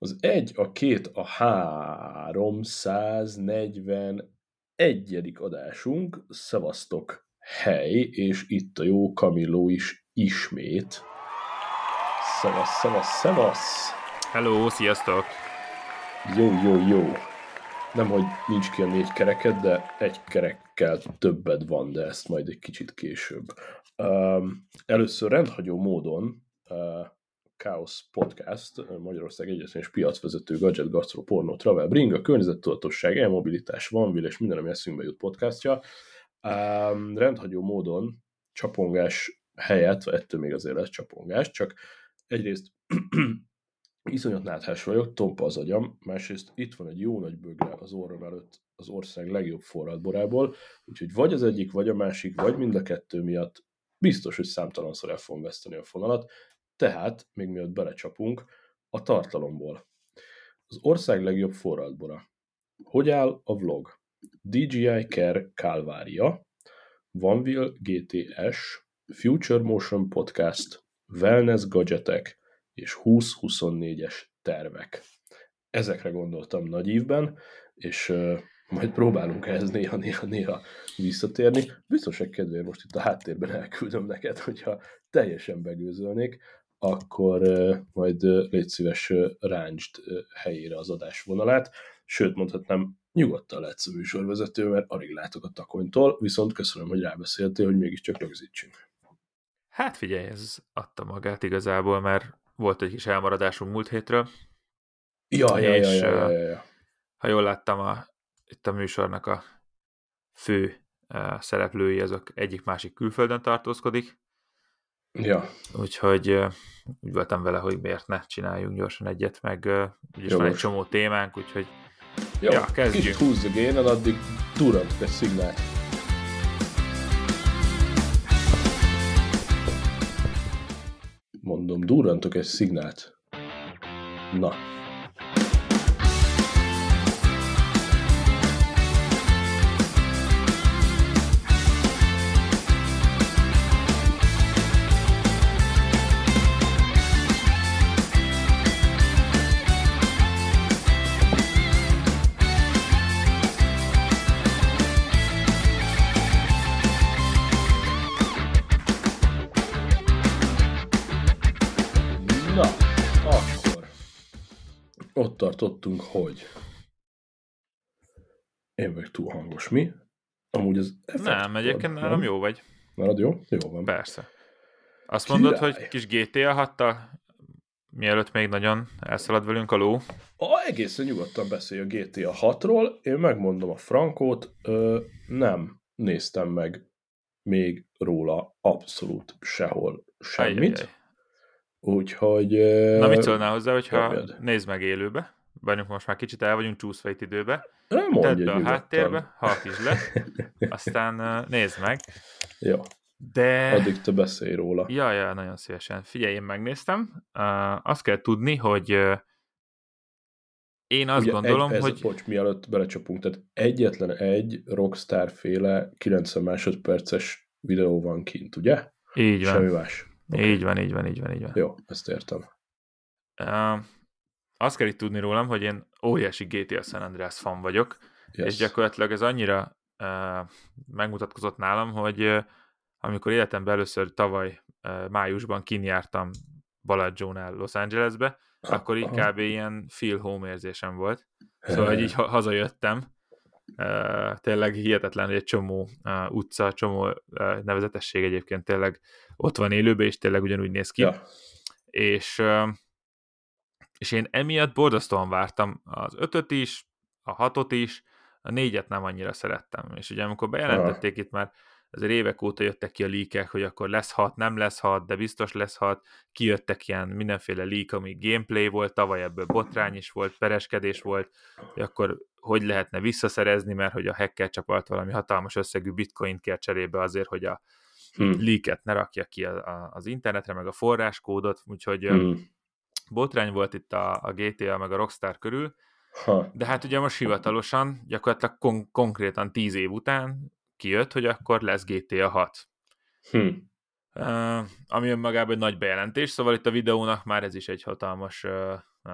Az egy, a két, a 341. adásunk. Szevasztok, hely, és itt a jó Kamilló is ismét. Szevasz, szevasz, szevasz! Hello, sziasztok! Jó, jó, jó. Nem, hogy nincs ki a négy kereket, de egy kerekkel többed van, de ezt majd egy kicsit később. Um, először rendhagyó módon uh, Chaos Podcast, Magyarország egyetlen és piacvezető gadget, gastro, porno, travel, bring, a környezettudatosság, e-mobilitás, vanvil és minden, ami eszünkbe jut podcastja. Um, rendhagyó módon csapongás helyett, ettől még azért lesz csapongás, csak egyrészt iszonyat náthás vagyok, tompa az agyam, másrészt itt van egy jó nagy bögre az orrom előtt az ország legjobb forradborából, úgyhogy vagy az egyik, vagy a másik, vagy mind a kettő miatt biztos, hogy számtalanszor el fogom veszteni a fonalat, tehát, még mielőtt belecsapunk, a tartalomból. Az ország legjobb forradbora. Hogy áll a vlog? DJI Care Calvaria, Vanville GTS, Future Motion Podcast, Wellness Gadgetek és 2024-es tervek. Ezekre gondoltam nagy évben, és uh, majd próbálunk ehhez néha-néha visszatérni. Biztos egy kedvéért most itt a háttérben elküldöm neked, hogyha teljesen begőzölnék, akkor majd légy szíves ráncsd helyére az adásvonalát, sőt mondhatnám, nyugodtan lehetsz a műsorvezető, mert alig látok a takonytól, viszont köszönöm, hogy rábeszéltél, hogy mégiscsak rögzítsünk. Hát figyelj, ez adta magát igazából, mert volt egy kis elmaradásunk múlt hétről. Ja, ja, ja, ja, ja, ja. Ha jól láttam, a, itt a műsornak a fő uh, szereplői, azok egyik-másik külföldön tartózkodik, Ja. Úgyhogy úgy voltam vele, hogy miért ne csináljunk gyorsan egyet, meg úgyis van egy csomó témánk, úgyhogy Jó, ja, kezdjük. Kicsit húzz a géned, addig durant egy szignált. Mondom, durrantok egy szignált. Na, tartottunk, hogy én vagyok túl hangos, mi? Amúgy az Nem, egyébként nálam jó vagy. Marad jó? Jó van. Persze. Azt Király. mondod, hogy kis GTA hatta, mielőtt még nagyon elszalad velünk a ló? A, egészen nyugodtan beszélj a GTA 6-ról, én megmondom a frankót, ö, nem néztem meg még róla abszolút sehol semmit. Ajjajjaj. Úgyhogy... Na mit szólnál hozzá, hogyha nézd meg élőbe? Bennünk most már kicsit el vagyunk csúszva itt időbe. Nem Tedd be a háttérbe, halkítsd le, aztán nézd meg. Jó. De... Addig te beszélj róla. Ja, ja, nagyon szívesen. Figyelj, én megnéztem. Uh, azt kell tudni, hogy uh, én azt Ugye gondolom, egy, ez, hogy... Bocs, mielőtt belecsapunk, tehát egyetlen egy Rockstar féle 90 másodperces videó van kint, ugye? Így van. Semmi más. Okay. Így van, így van, így van, így van. Jó, ezt értem. Uh, azt kell itt tudni rólam, hogy én óriási GTA San Andreas fan vagyok, yes. és gyakorlatilag ez annyira uh, megmutatkozott nálam, hogy uh, amikor életemben először tavaly uh, májusban kinjártam Balaggio-nál Los Angelesbe, akkor így kb. ilyen feel home érzésem volt. Szóval, hogy így hazajöttem, Uh, tényleg hihetetlen, hogy egy csomó uh, utca, csomó uh, nevezetesség egyébként tényleg ott van élőben, és tényleg ugyanúgy néz ki. Ja. És és én emiatt borzasztóan vártam az ötöt is, a hatot is, a négyet nem annyira szerettem. És ugye amikor bejelentették itt már, azért évek óta jöttek ki a líkek, hogy akkor lesz hat, nem lesz hat, de biztos lesz hat, kijöttek ilyen mindenféle lík, ami gameplay volt, tavaly ebből botrány is volt, pereskedés volt, hogy akkor hogy lehetne visszaszerezni, mert hogy a hacker csapat valami hatalmas összegű bitcoint kér cserébe azért, hogy a hmm. líket ne rakja ki a, a, az internetre, meg a forráskódot, úgyhogy hmm botrány volt itt a, a GTA meg a Rockstar körül, ha. de hát ugye most hivatalosan, gyakorlatilag kon- konkrétan tíz év után kijött, hogy akkor lesz GTA 6. Hm. Uh, ami önmagában egy nagy bejelentés, szóval itt a videónak már ez is egy hatalmas uh, uh,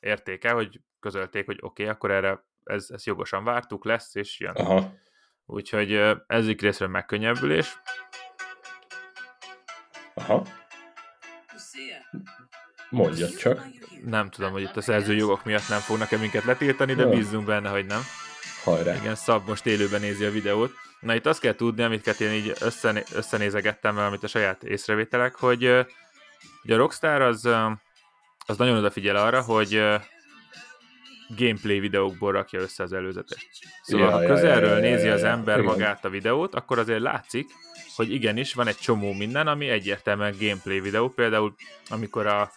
értéke, hogy közölték, hogy oké, okay, akkor erre ez, ez jogosan vártuk, lesz, és jön. Aha. Úgyhogy ez egy részről megkönnyebbülés. Aha. Mondja csak. Nem tudom, hogy itt a szerzőjogok miatt nem fognak-e minket letiltani, de bízzunk benne, hogy nem. Hajrá. Igen, Szab most élőben nézi a videót. Na itt azt kell tudni, amit én így összené- összenézegettem, amit a saját észrevételek, hogy, hogy a Rockstar az, az nagyon odafigyel arra, hogy gameplay videókból rakja össze az előzetest. Szóval ja, ha közelről ja, ja, nézi ja, ja, az ember ja. magát a videót, akkor azért látszik, hogy igenis van egy csomó minden, ami egyértelműen gameplay videó, például amikor a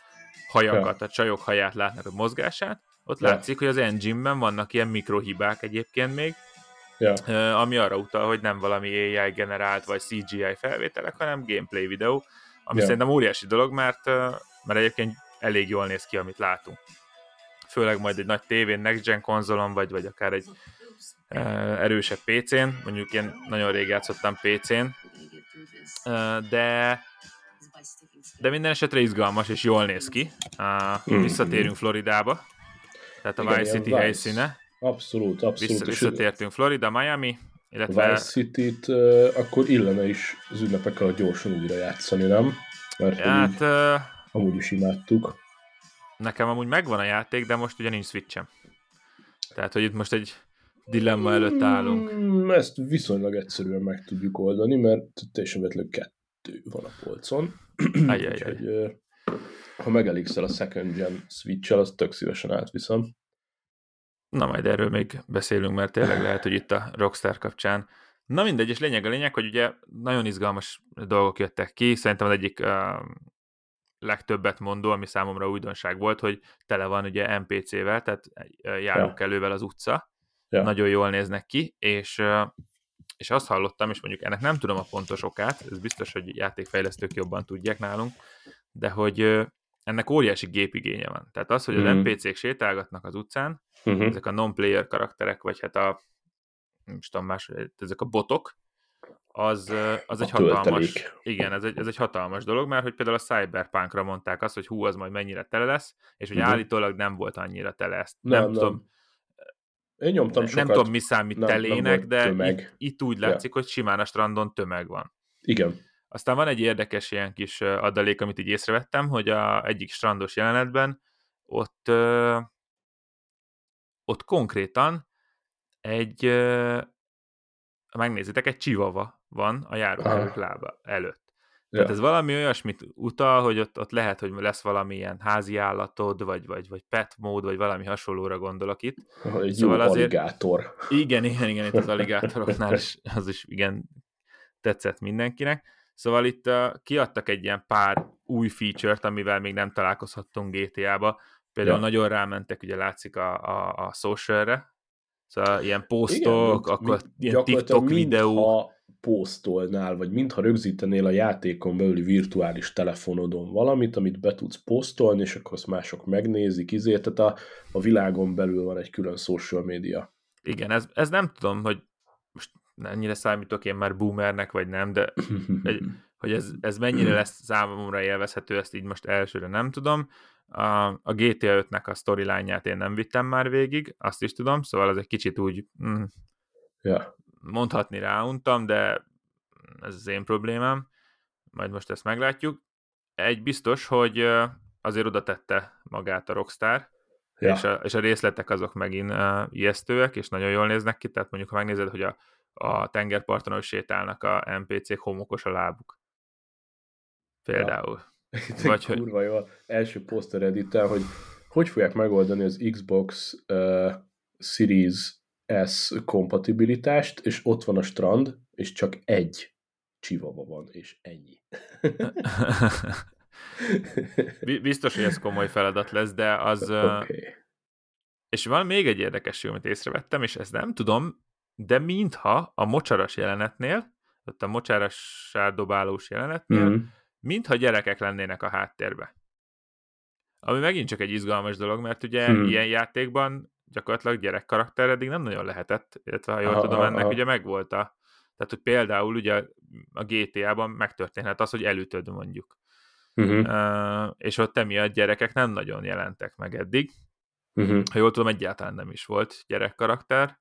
hajakat, ja. a csajok haját látnak a mozgását, ott ja. látszik, hogy az engine-ben vannak ilyen mikrohibák egyébként még, ja. ami arra utal, hogy nem valami AI generált vagy CGI felvételek, hanem gameplay videó, ami ja. szerintem óriási dolog, mert, mert egyébként elég jól néz ki, amit látunk. Főleg majd egy nagy tévén, next gen konzolon, vagy, vagy akár egy erősebb PC-n, mondjuk én nagyon rég játszottam PC-n, de de minden esetre izgalmas és jól néz ki. Uh, visszatérünk Floridába, tehát a Vice City helyszíne. Abszolút, abszolút. Vissza, visszatértünk Florida, Miami, illetve... Vice City-t uh, akkor illene is az ünnepekkel gyorsan újra játszani, nem? Mert hát, uh, amúgy is imádtuk. Nekem amúgy megvan a játék, de most ugye nincs Switchem. Tehát, hogy itt most egy dilemma előtt állunk. Mm, ezt viszonylag egyszerűen meg tudjuk oldani, mert teljesen vetlenül kettő van a polcon. Úgyhogy, ha megelégszel a second gen switch az tök szívesen átviszem. Na majd erről még beszélünk, mert tényleg lehet, hogy itt a Rockstar kapcsán. Na mindegy, és lényeg a lényeg, hogy ugye nagyon izgalmas dolgok jöttek ki. Szerintem az egyik uh, legtöbbet mondó, ami számomra újdonság volt, hogy tele van ugye NPC-vel, tehát járunk ja. elővel az utca. Ja. Nagyon jól néznek ki, és uh, és azt hallottam, és mondjuk ennek nem tudom a pontos okát, ez biztos, hogy játékfejlesztők jobban tudják nálunk, de hogy ennek óriási gépigénye van. Tehát az, hogy az mm-hmm. NPC-k sétálgatnak az utcán, mm-hmm. ezek a non-player karakterek, vagy hát a nem tudom más, ezek a botok, az, az egy hatalmas, töltelék. igen, ez egy, ez egy hatalmas dolog, mert hogy például a Cyberpunkra mondták azt, hogy hú, az majd mennyire tele lesz, és hogy mm-hmm. állítólag nem volt annyira tele ezt. Nem, nem, nem. Én nyomtam sokat. Nem tudom, mi számít nem, telének, nem de. Itt, itt úgy látszik, ja. hogy simán a strandon tömeg van. Igen. Aztán van egy érdekes ilyen kis adalék, amit így észrevettem, hogy a egyik strandos jelenetben ott, ö, ott konkrétan egy, ö, megnézitek, egy csivava van a járókelők lába előtt. Tehát ja. ez valami olyasmit utal, hogy ott, ott lehet, hogy lesz valamilyen házi állatod, vagy, vagy, vagy pet mód, vagy valami hasonlóra gondolok itt. Egy szóval jó azért, aligátor. Igen, igen, igen, itt az aligátoroknál is, az is igen tetszett mindenkinek. Szóval itt uh, kiadtak egy ilyen pár új feature-t, amivel még nem találkozhattunk GTA-ba. Például ja. nagyon rámentek, ugye látszik a, a, a social-re, szóval ilyen posztok, Igen, akkor ilyen TikTok videó. Ha posztolnál, vagy mintha rögzítenél a játékon belüli virtuális telefonodon valamit, amit be tudsz posztolni, és akkor azt mások megnézik, izé, tehát a, a világon belül van egy külön social média. Igen, ez, ez nem tudom, hogy most ennyire számítok én már boomernek, vagy nem, de egy, hogy ez, ez mennyire lesz számomra élvezhető, ezt így most elsőre nem tudom. A, a GTA 5-nek a storyline-ját én nem vittem már végig, azt is tudom, szóval ez egy kicsit úgy mm, ja mondhatni ráuntam, de ez az én problémám, majd most ezt meglátjuk. Egy biztos, hogy azért oda tette magát a Rockstar, ja. és, a, és a részletek azok megint uh, ijesztőek, és nagyon jól néznek ki, tehát mondjuk, ha megnézed, hogy a, a tengerparton, hogy sétálnak a NPC-k, homokos a lábuk. Például. Ja. Vagy, kurva hogy... jó. Első poszter edittel, hogy hogy fogják megoldani az Xbox uh, Series S kompatibilitást, és ott van a strand, és csak egy csivava van, és ennyi. Biztos, hogy ez komoly feladat lesz, de az... Okay. És van még egy érdekes amit észrevettem, és ezt nem tudom, de mintha a mocsaras jelenetnél, ott a mocsaras sárdobálós jelenetnél, mm. mintha gyerekek lennének a háttérbe. Ami megint csak egy izgalmas dolog, mert ugye hmm. ilyen játékban gyakorlatilag gyerek karakter eddig nem nagyon lehetett, illetve ha jól aha, tudom, ennek aha. ugye megvolt a, tehát hogy például ugye a GTA-ban megtörténhet az, hogy elütöd mondjuk. Uh-huh. Uh, és ott emiatt gyerekek nem nagyon jelentek meg eddig. Uh-huh. Ha jól tudom, egyáltalán nem is volt gyerekkarakter,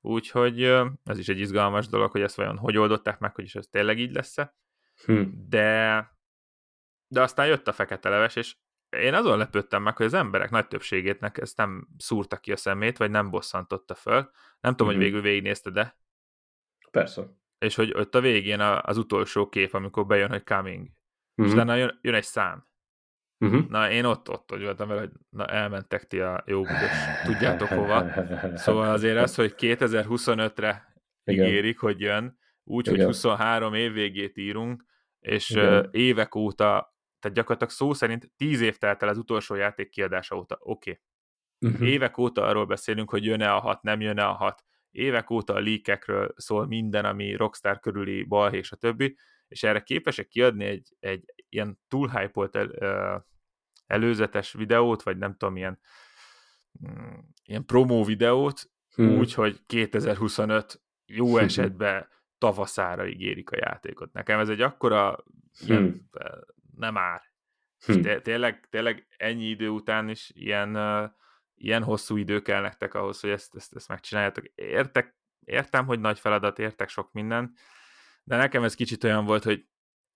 úgyhogy ez is egy izgalmas dolog, hogy ezt vajon hogy oldották meg, hogy is ez tényleg így lesz-e. Hmm. De, de aztán jött a fekete leves, és én azon lepődtem meg, hogy az emberek nagy többségétnek ezt nem szúrta ki a szemét, vagy nem bosszantotta föl. Nem tudom, uh-huh. hogy végül végignézte, de... Persze. És hogy ott a végén az utolsó kép, amikor bejön, hogy coming. Uh-huh. És mhm. utána jön, jön egy szám. Uh-huh. Na, én ott, ott hogy voltam vele, hogy na, elmentek ti a jó büdös, tudjátok hova. Szóval azért az, hogy 2025-re Igen. ígérik, hogy jön, úgy, Igen. hogy 23 év végét írunk, és Igen. évek óta tehát gyakorlatilag szó szerint tíz év telt el az utolsó játék kiadása óta. Oké. Okay. Uh-huh. Évek óta arról beszélünk, hogy jön-e a hat, nem jön-e a hat. Évek óta a leakekről szól minden, ami Rockstar körüli balhé és a többi, és erre képesek kiadni egy, egy ilyen túl hype el, előzetes videót, vagy nem tudom, ilyen, mm, ilyen promó videót, hmm. úgy, hogy 2025 jó esetben tavaszára ígérik a játékot. Nekem ez egy akkora hmm. ilyen, nem ár. Hm. Té- tényleg, tényleg ennyi idő után is ilyen, uh, ilyen hosszú idő kell nektek ahhoz, hogy ezt, ezt, ezt megcsináljátok. Értek, értem, hogy nagy feladat, értek sok minden, de nekem ez kicsit olyan volt, hogy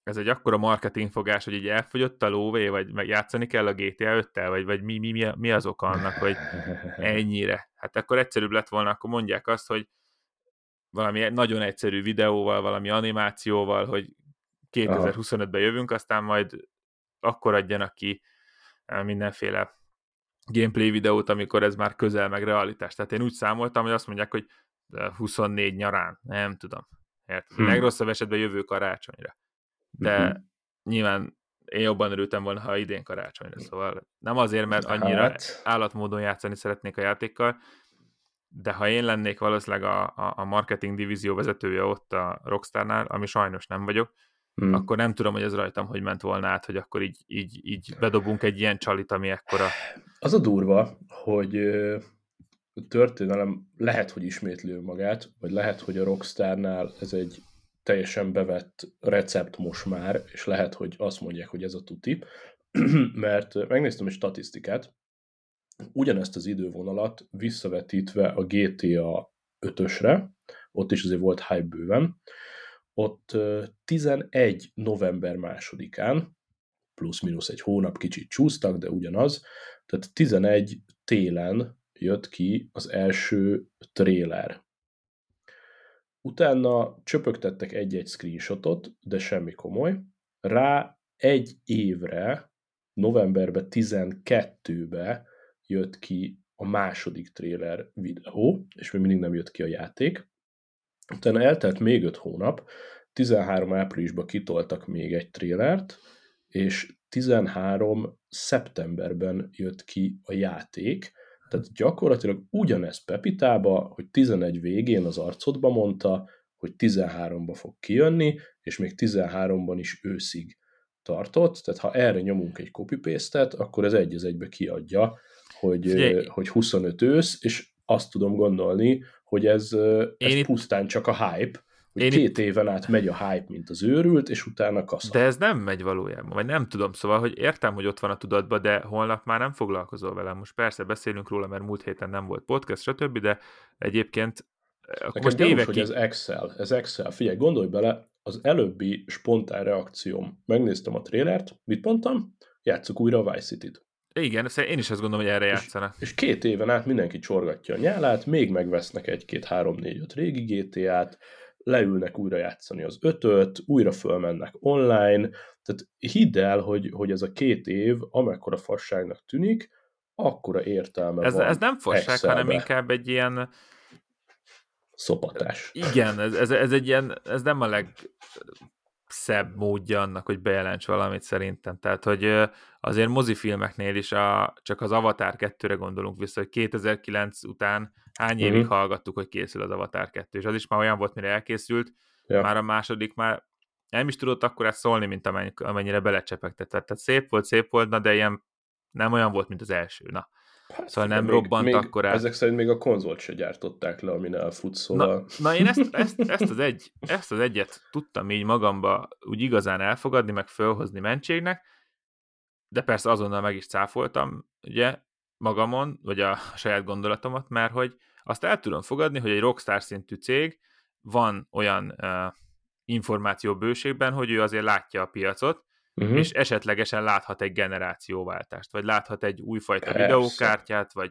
ez egy akkora marketingfogás, hogy így elfogyott a lóvé, vagy meg játszani kell a GTA 5-tel, vagy, vagy mi, mi, mi, mi az oka annak, hogy ennyire. Hát akkor egyszerűbb lett volna, akkor mondják azt, hogy valami nagyon egyszerű videóval, valami animációval, hogy 2025-ben jövünk, aztán majd akkor adjanak ki eh, mindenféle gameplay videót, amikor ez már közel meg realitás. Tehát én úgy számoltam, hogy azt mondják, hogy 24 nyarán, nem tudom. Ért? Hmm. Legrosszabb esetben jövő karácsonyra. De hmm. nyilván én jobban örültem volna, ha idén karácsonyra, szóval nem azért, mert annyira hát... állatmódon játszani szeretnék a játékkal, de ha én lennék valószínűleg a, a, a marketing divízió vezetője ott a Rockstarnál, ami sajnos nem vagyok, hmm. akkor nem tudom, hogy ez rajtam hogy ment volna át, hogy akkor így, így, így bedobunk egy ilyen csalit, ami ekkora. Az a durva, hogy a történelem lehet, hogy ismétlő magát, vagy lehet, hogy a Rockstarnál ez egy teljesen bevett recept most már, és lehet, hogy azt mondják, hogy ez a tuti, mert megnéztem egy statisztikát, ugyanezt az idővonalat visszavetítve a GTA 5-ösre, ott is azért volt hype bőven, ott 11 november másodikán, plusz-minusz egy hónap, kicsit csúsztak, de ugyanaz, tehát 11 télen jött ki az első tréler. Utána csöpögtettek egy-egy screenshotot, de semmi komoly. Rá egy évre, novemberben 12-be jött ki a második tréler videó, és még mindig nem jött ki a játék. Utána eltelt még 5 hónap, 13 áprilisban kitoltak még egy trélert, és 13 szeptemberben jött ki a játék, tehát gyakorlatilag ugyanez Pepitába, hogy 11 végén az arcodba mondta, hogy 13-ba fog kijönni, és még 13-ban is őszig tartott, tehát ha erre nyomunk egy copy akkor ez egy az egybe kiadja, hogy, hogy 25 ősz, és azt tudom gondolni, hogy ez, ez itt... pusztán csak a hype, hogy Én két itt... éven át megy a hype, mint az őrült, és utána kaszal. De ez nem megy valójában, vagy nem tudom, szóval, hogy értem, hogy ott van a tudatban, de holnap már nem foglalkozol vele. Most persze beszélünk róla, mert múlt héten nem volt podcast, stb., de egyébként eh, Nekem most gyanús, évekig... hogy ez Excel, ez Excel. Figyelj, gondolj bele, az előbbi spontán reakcióm. Megnéztem a trélert, mit mondtam? Játsszuk újra a Vice City-t. Igen, én is azt gondolom, hogy erre játszanak. És, és két éven át mindenki csorgatja a nyálát, még megvesznek egy-két, három, négy, öt régi GTA-t, leülnek újra játszani az ötöt, újra fölmennek online, tehát hidd el, hogy, hogy ez a két év, amekkora fasságnak tűnik, akkora értelme ez, van. Ez nem fasság, Excelbe. hanem inkább egy ilyen szopatás. Igen, ez, ez, ez egy ilyen, ez nem a leg szebb módja annak, hogy bejelents valamit szerintem. Tehát, hogy azért mozifilmeknél is a, csak az Avatar 2-re gondolunk vissza, hogy 2009 után hány uh-huh. évig hallgattuk, hogy készül az Avatar 2, és az is már olyan volt, mire elkészült, ja. már a második már nem is tudott akkor ezt szólni, mint amennyire belecsepegtetett. Tehát szép volt, szép volt, na, de ilyen nem olyan volt, mint az első. Na. Hát, szóval nem még, robbant még, akkor el. Ezek szerint még a konzolt se gyártották le, amin elfut, szóval... Na, na én ezt, ezt, ezt, az egy, ezt az egyet tudtam így magamba úgy igazán elfogadni, meg fölhozni mentségnek, de persze azonnal meg is cáfoltam, ugye, magamon, vagy a saját gondolatomat, mert hogy azt el tudom fogadni, hogy egy rockstar szintű cég van olyan uh, információ bőségben, hogy ő azért látja a piacot, uh-huh. és esetlegesen láthat egy generációváltást, vagy láthat egy újfajta Persze. videókártyát, vagy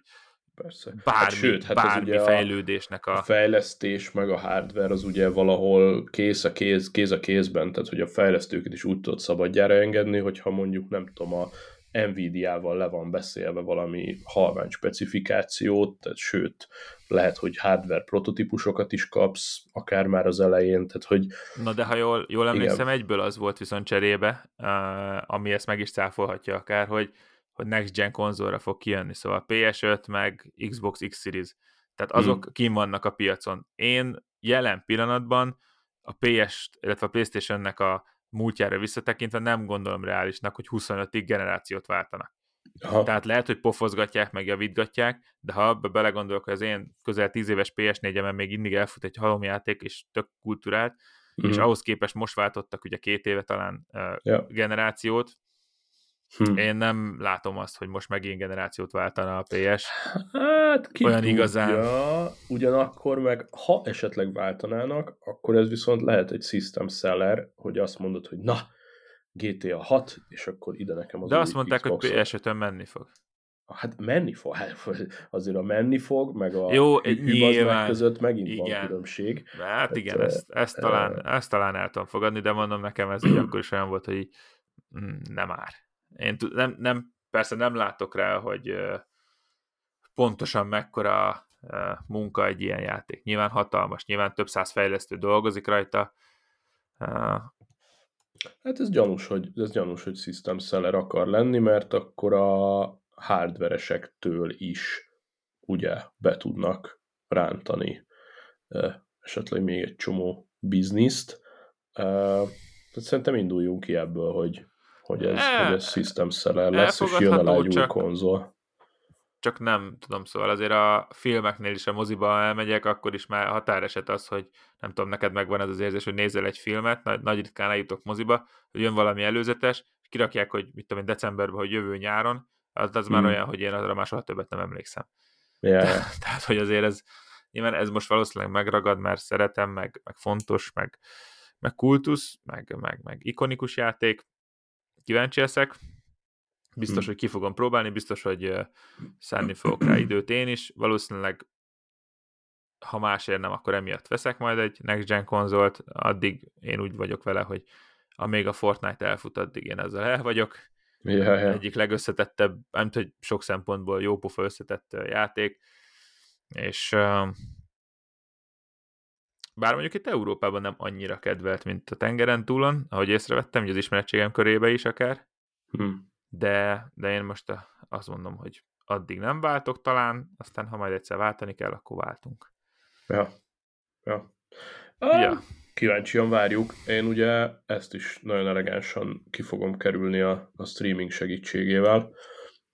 Persze. bármi, hát sőt, hát bármi fejlődésnek a... a... fejlesztés, meg a hardware az ugye valahol kész a kéz, kéz a kézben, tehát hogy a fejlesztőket is úgy tudod szabadjára engedni, hogyha mondjuk nem tudom, a Nvidia-val le van beszélve valami halvány specifikációt, tehát sőt, lehet, hogy hardware prototípusokat is kapsz, akár már az elején, tehát hogy... Na de ha jól, jól emlékszem, igen. egyből az volt viszont cserébe, uh, ami ezt meg is cáfolhatja akár, hogy, hogy Next Gen konzolra fog kijönni, szóval PS5 meg Xbox X Series, tehát azok hmm. kim vannak a piacon. Én jelen pillanatban a PS, illetve a Playstation-nek a múltjára visszatekintve nem gondolom reálisnak, hogy 25-ig generációt váltanak. Aha. Tehát lehet, hogy pofozgatják, meg javítgatják, de ha abba belegondolok, hogy az én közel 10 éves PS4-emen még mindig elfut egy halomjáték, és tök kulturált, mm. és mhm. ahhoz képest most váltottak ugye két éve talán uh, ja. generációt, Hm. Én nem látom azt, hogy most megint generációt váltana a PS. Hát ki Olyan tudja, igazán. ugyanakkor meg ha esetleg váltanának, akkor ez viszont lehet egy system seller, hogy azt mondod, hogy na, GTA 6, és akkor ide nekem az De azt mondták, Xbox-ot. hogy PS5-ön menni fog. Hát menni fog, hát azért a menni fog, meg a Jó, nyilván, között megint igen. van különbség. Hát, hát igen, ezt, ezt, talán, e... ezt talán el tudom fogadni, de mondom nekem ez így akkor is olyan volt, hogy így, mm, nem már. Én nem, nem, persze nem látok rá, hogy pontosan mekkora munka egy ilyen játék. Nyilván hatalmas, nyilván több száz fejlesztő dolgozik rajta. Hát ez gyanús, hogy, ez gyanús, hogy system seller akar lenni, mert akkor a hardveresektől is ugye be tudnak rántani esetleg még egy csomó bizniszt. Tehát szerintem induljunk ki ebből, hogy hogy ez, e, hogy ez system seller lesz, és jön alá egy új konzol. Csak nem tudom, szóval azért a filmeknél is a moziba elmegyek, akkor is már határeset az, hogy nem tudom, neked megvan ez az érzés, hogy nézel egy filmet, nagy, nagy ritkán eljutok moziba, hogy jön valami előzetes, és kirakják, hogy mit tudom én, decemberben, hogy jövő nyáron, az, az hmm. már olyan, hogy én arra már soha többet nem emlékszem. Yeah. Tehát, tehát, hogy azért ez, nyilván ez most valószínűleg megragad, mert szeretem, meg, meg fontos, meg, meg kultusz, meg, meg, meg ikonikus játék, kíváncsi leszek. Biztos, hmm. hogy ki fogom próbálni, biztos, hogy szánni fogok rá időt én is. Valószínűleg, ha másért nem, akkor emiatt veszek majd egy Next Gen konzolt. Addig én úgy vagyok vele, hogy amíg a Fortnite elfut, addig én ezzel el vagyok. Yeah, yeah. Egyik legösszetettebb, nem hogy sok szempontból jó pofa összetett játék, és bár mondjuk itt Európában nem annyira kedvelt, mint a tengeren túlon, ahogy észrevettem, hogy az ismeretségem körébe is akár, hmm. de, de én most azt mondom, hogy addig nem váltok talán, aztán ha majd egyszer váltani kell, akkor váltunk. Ja. Ja. Ah, ja. Kíváncsian várjuk. Én ugye ezt is nagyon elegánsan ki fogom kerülni a, a streaming segítségével,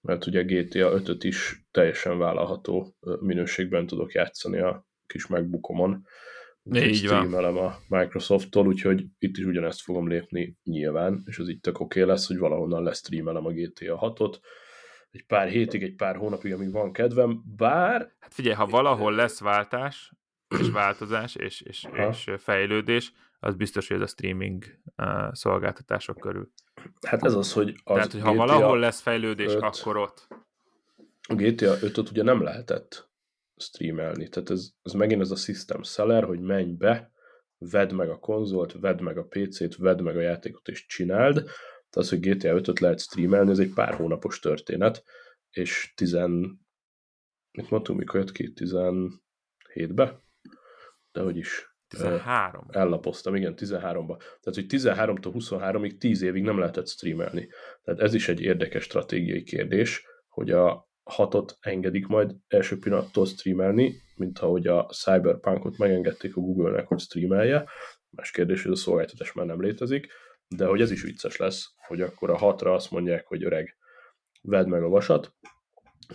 mert ugye GTA 5-öt is teljesen vállalható minőségben tudok játszani a kis megbukomon így streamelem a Microsofttól, úgyhogy itt is ugyanezt fogom lépni nyilván, és az itt tök oké okay lesz, hogy valahonnan lesztreamelem a GTA 6-ot, egy pár hétig, egy pár hónapig, amíg van kedvem, bár... Hát figyelj, ha valahol lesz váltás, és változás, és, és, és fejlődés, az biztos, hogy ez a streaming uh, szolgáltatások körül. Hát ez az, hogy az Tehát, hogy ha GTA valahol lesz fejlődés, 5, akkor ott. A GTA 5-öt ugye nem lehetett streamelni. Tehát ez, ez megint ez a system seller, hogy menj be, vedd meg a konzolt, vedd meg a PC-t, vedd meg a játékot és csináld. Tehát az, hogy GTA 5-öt lehet streamelni, ez egy pár hónapos történet, és 10... Mit mondtunk, mikor jött ki? 17-be? De hogy is? 13. Ellapoztam, igen, 13-ba. Tehát, hogy 13-tól 23-ig 10 évig nem lehetett streamelni. Tehát ez is egy érdekes stratégiai kérdés, hogy a, hatot engedik majd első pillanattól streamelni, mint ahogy a Cyberpunkot megengedték a Google-nek, hogy streamelje. Más kérdés, hogy a szolgáltatás már nem létezik, de hogy ez is vicces lesz, hogy akkor a hatra azt mondják, hogy öreg, vedd meg a vasat,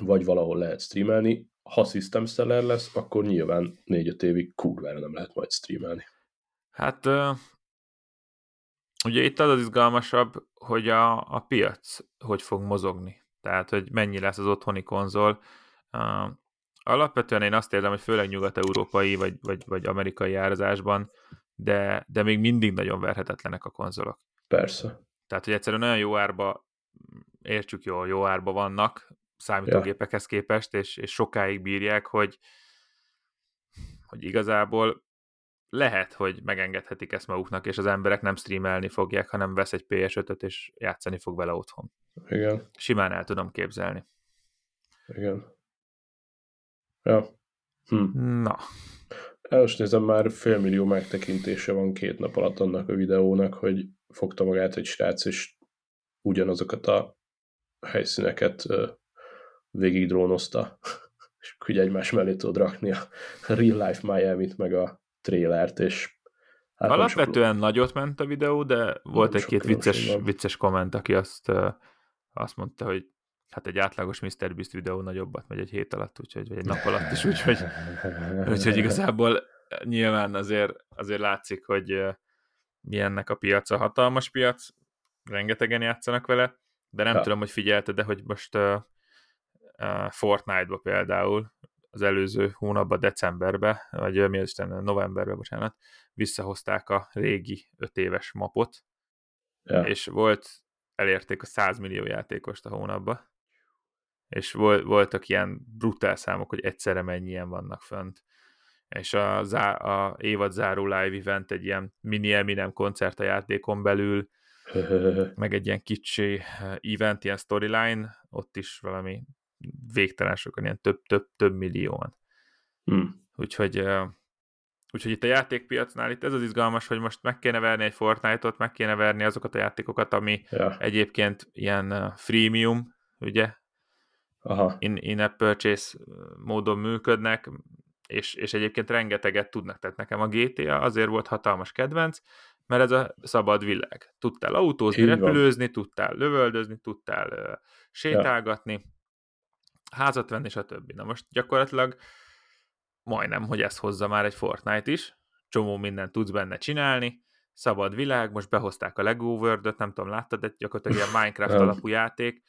vagy valahol lehet streamelni. Ha system seller lesz, akkor nyilván 4-5 évig kurvára nem lehet majd streamelni. Hát ugye itt az az izgalmasabb, hogy a, a piac hogy fog mozogni. Tehát hogy mennyi lesz az otthoni konzol. Uh, alapvetően én azt érzem, hogy főleg nyugat-európai vagy, vagy, vagy amerikai árazásban, de, de még mindig nagyon verhetetlenek a konzolok. Persze. Tehát, hogy egyszerűen olyan jó árba, értsük jól, jó árba vannak számítógépekhez képest, és, és sokáig bírják, hogy, hogy igazából lehet, hogy megengedhetik ezt maguknak, és az emberek nem streamelni fogják, hanem vesz egy PS5-öt, és játszani fog vele otthon. Igen. Simán el tudom képzelni. Igen. Ja. Hm. Na. Most nézem, már félmillió megtekintése van két nap alatt annak a videónak, hogy fogta magát egy srác, és ugyanazokat a helyszíneket végig drónozta, és hogy egymás mellé tudod rakni a Real Life Miami-t, meg a trailert, és hát Alapvetően sok... nagyot ment a videó, de volt egy-két vicces, vicces komment, aki azt, azt mondta, hogy hát egy átlagos Mr. Beast videó nagyobbat megy egy hét alatt, úgyhogy, vagy egy nap alatt is, úgyhogy, úgyhogy igazából nyilván azért, azért látszik, hogy mi ennek a piaca. Hatalmas piac, rengetegen játszanak vele, de nem ja. tudom, hogy figyelte, de hogy most uh, uh, Fortnite-ba például az előző hónapban, decemberbe, vagy mi Isten, novemberben, bocsánat, visszahozták a régi öt éves mapot, ja. és volt, elérték a 100 millió játékost a hónapba, és vol, voltak ilyen brutál számok, hogy egyszerre mennyien vannak fönt. És a, zá, a évad záró live event egy ilyen mini Eminem koncert a játékon belül, meg egy ilyen kicsi event, ilyen storyline, ott is valami végtelen sokan, ilyen több, több, több millióan. Hmm. Úgyhogy, úgyhogy itt a játékpiacnál itt ez az izgalmas, hogy most meg kéne verni egy Fortnite-ot, meg kéne verni azokat a játékokat, ami ja. egyébként ilyen freemium, ugye, Aha. In, in-app purchase módon működnek, és, és egyébként rengeteget tudnak. Tehát nekem a GTA azért volt hatalmas kedvenc, mert ez a szabad világ. Tudtál autózni, Így repülőzni, van. tudtál lövöldözni, tudtál uh, sétálgatni, ja. Házat venni, stb. Na most gyakorlatilag majdnem, hogy ezt hozza már egy Fortnite is, csomó mindent tudsz benne csinálni, szabad világ, most behozták a Lego world nem tudom, láttad, de gyakorlatilag ilyen Minecraft alapú játék,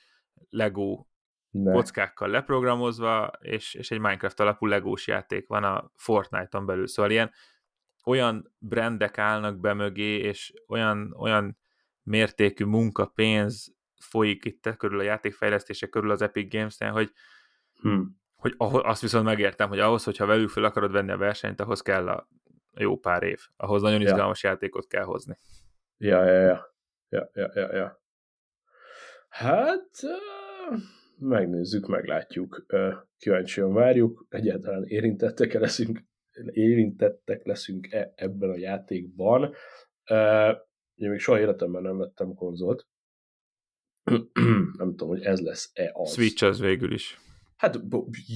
Lego ne. kockákkal leprogramozva, és, és egy Minecraft alapú legós játék van a Fortnite-on belül. Szóval ilyen olyan brandek állnak be mögé, és olyan, olyan mértékű munka, pénz folyik itt körül a játékfejlesztése körül az Epic Games-nél, hogy, hmm. hogy ahhoz, azt viszont megértem, hogy ahhoz, hogyha velük fel akarod venni a versenyt, ahhoz kell a jó pár év. Ahhoz nagyon izgalmas ja. játékot kell hozni. Ja, ja, ja. Ja, ja, ja, ja. Hát... Uh megnézzük, meglátjuk, kíváncsian várjuk, egyáltalán érintettek leszünk, érintettek leszünk-e ebben a játékban. Én még soha életemben nem vettem konzolt. nem tudom, hogy ez lesz-e az. Switch az végül is. Hát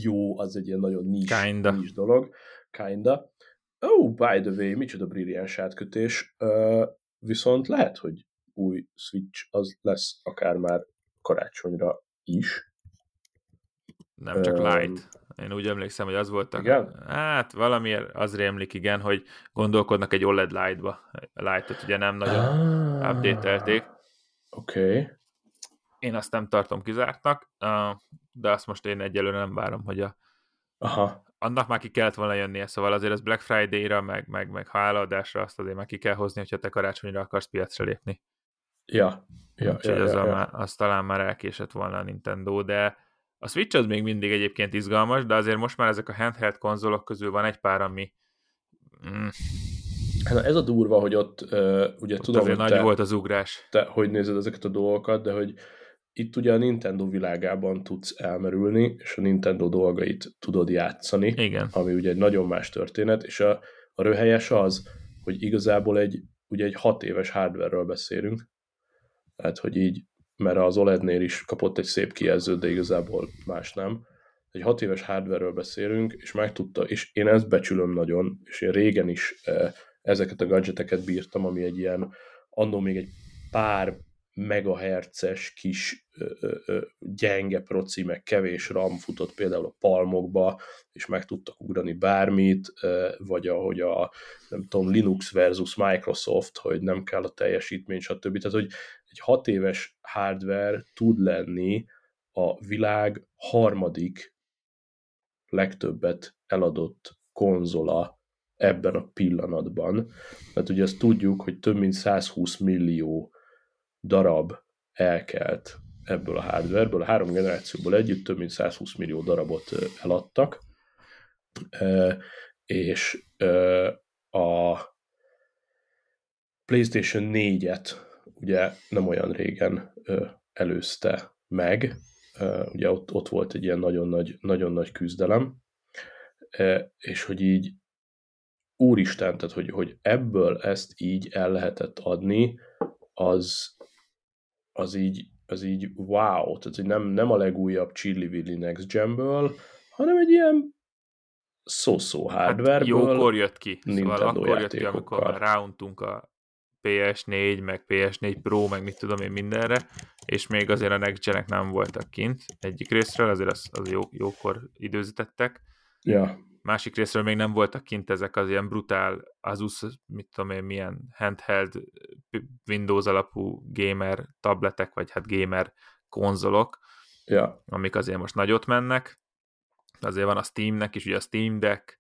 jó, az egy ilyen nagyon nincs, Kinda. nincs dolog. Kinda. Oh, by the way, micsoda brilliáns átkötés. Uh, viszont lehet, hogy új Switch az lesz akár már karácsonyra is. Nem csak Light. Én úgy emlékszem, hogy az volt a... Igen? Hát valamiért az rémlik, igen, hogy gondolkodnak egy OLED Light-ba. Light-ot ugye nem nagyon ah, update-elték. Oké. Okay. Én azt nem tartom kizártnak, de azt most én egyelőre nem várom, hogy a... Aha. Annak már ki kellett volna jönnie, szóval azért az Black Friday-ra, meg, meg, meg hálaadásra azt azért már ki kell hozni, hogyha te karácsonyra akarsz piacra lépni. Ja. ja, Úgyhogy ja, az, ja, ja. Már, az talán már elkésett volna a Nintendo, de a Switch az még mindig egyébként izgalmas, de azért most már ezek a handheld konzolok közül van egy pár, ami... Mm. Hát ez a durva, hogy ott uh, ugye ott tudom, hogy nagy te, volt az ugrás. Te hogy nézed ezeket a dolgokat, de hogy itt ugye a Nintendo világában tudsz elmerülni, és a Nintendo dolgait tudod játszani, Igen. ami ugye egy nagyon más történet, és a, a röhelyes az, hogy igazából egy, ugye egy hat éves hardware-ről beszélünk, tehát hogy így mert az OLED-nél is kapott egy szép kijelzőt, de igazából más nem. Egy hat éves hardware-ről beszélünk, és megtudta, és én ezt becsülöm nagyon, és én régen is eh, ezeket a gadgeteket bírtam, ami egy ilyen, annó még egy pár megahertzes kis gyenge proci, meg kevés RAM futott például a palmokba, és meg tudtak ugrani bármit, ö, vagy ahogy a nem tudom, Linux versus Microsoft, hogy nem kell a teljesítmény, stb. Tehát, hogy egy hat éves hardware tud lenni a világ harmadik legtöbbet eladott konzola ebben a pillanatban. Tehát ugye ezt tudjuk, hogy több mint 120 millió darab elkelt ebből a hardwareből, a három generációból együtt több mint 120 millió darabot eladtak, és a PlayStation 4-et ugye nem olyan régen előzte meg, ugye ott, ott volt egy ilyen nagyon nagy, nagyon nagy küzdelem, és hogy így úristen, tehát hogy, hogy ebből ezt így el lehetett adni, az, az így, az így wow, tehát hogy nem, nem a legújabb Chili Willy Next Gen-ből, hanem egy ilyen szó-szó hát hardware-ből. Hát jókor jött ki, Nintendo szóval akkor jött ki, amikor ráuntunk a PS4, meg PS4 Pro, meg mit tudom én mindenre, és még azért a next genek nem voltak kint egyik részről, azért az, az jó, jókor időzítettek. Ja. Másik részről még nem voltak kint ezek az ilyen brutál Asus, mit tudom én, milyen handheld Windows alapú gamer tabletek, vagy hát gamer konzolok, ja. amik azért most nagyot mennek. Azért van a Steamnek is, ugye a Steam Deck,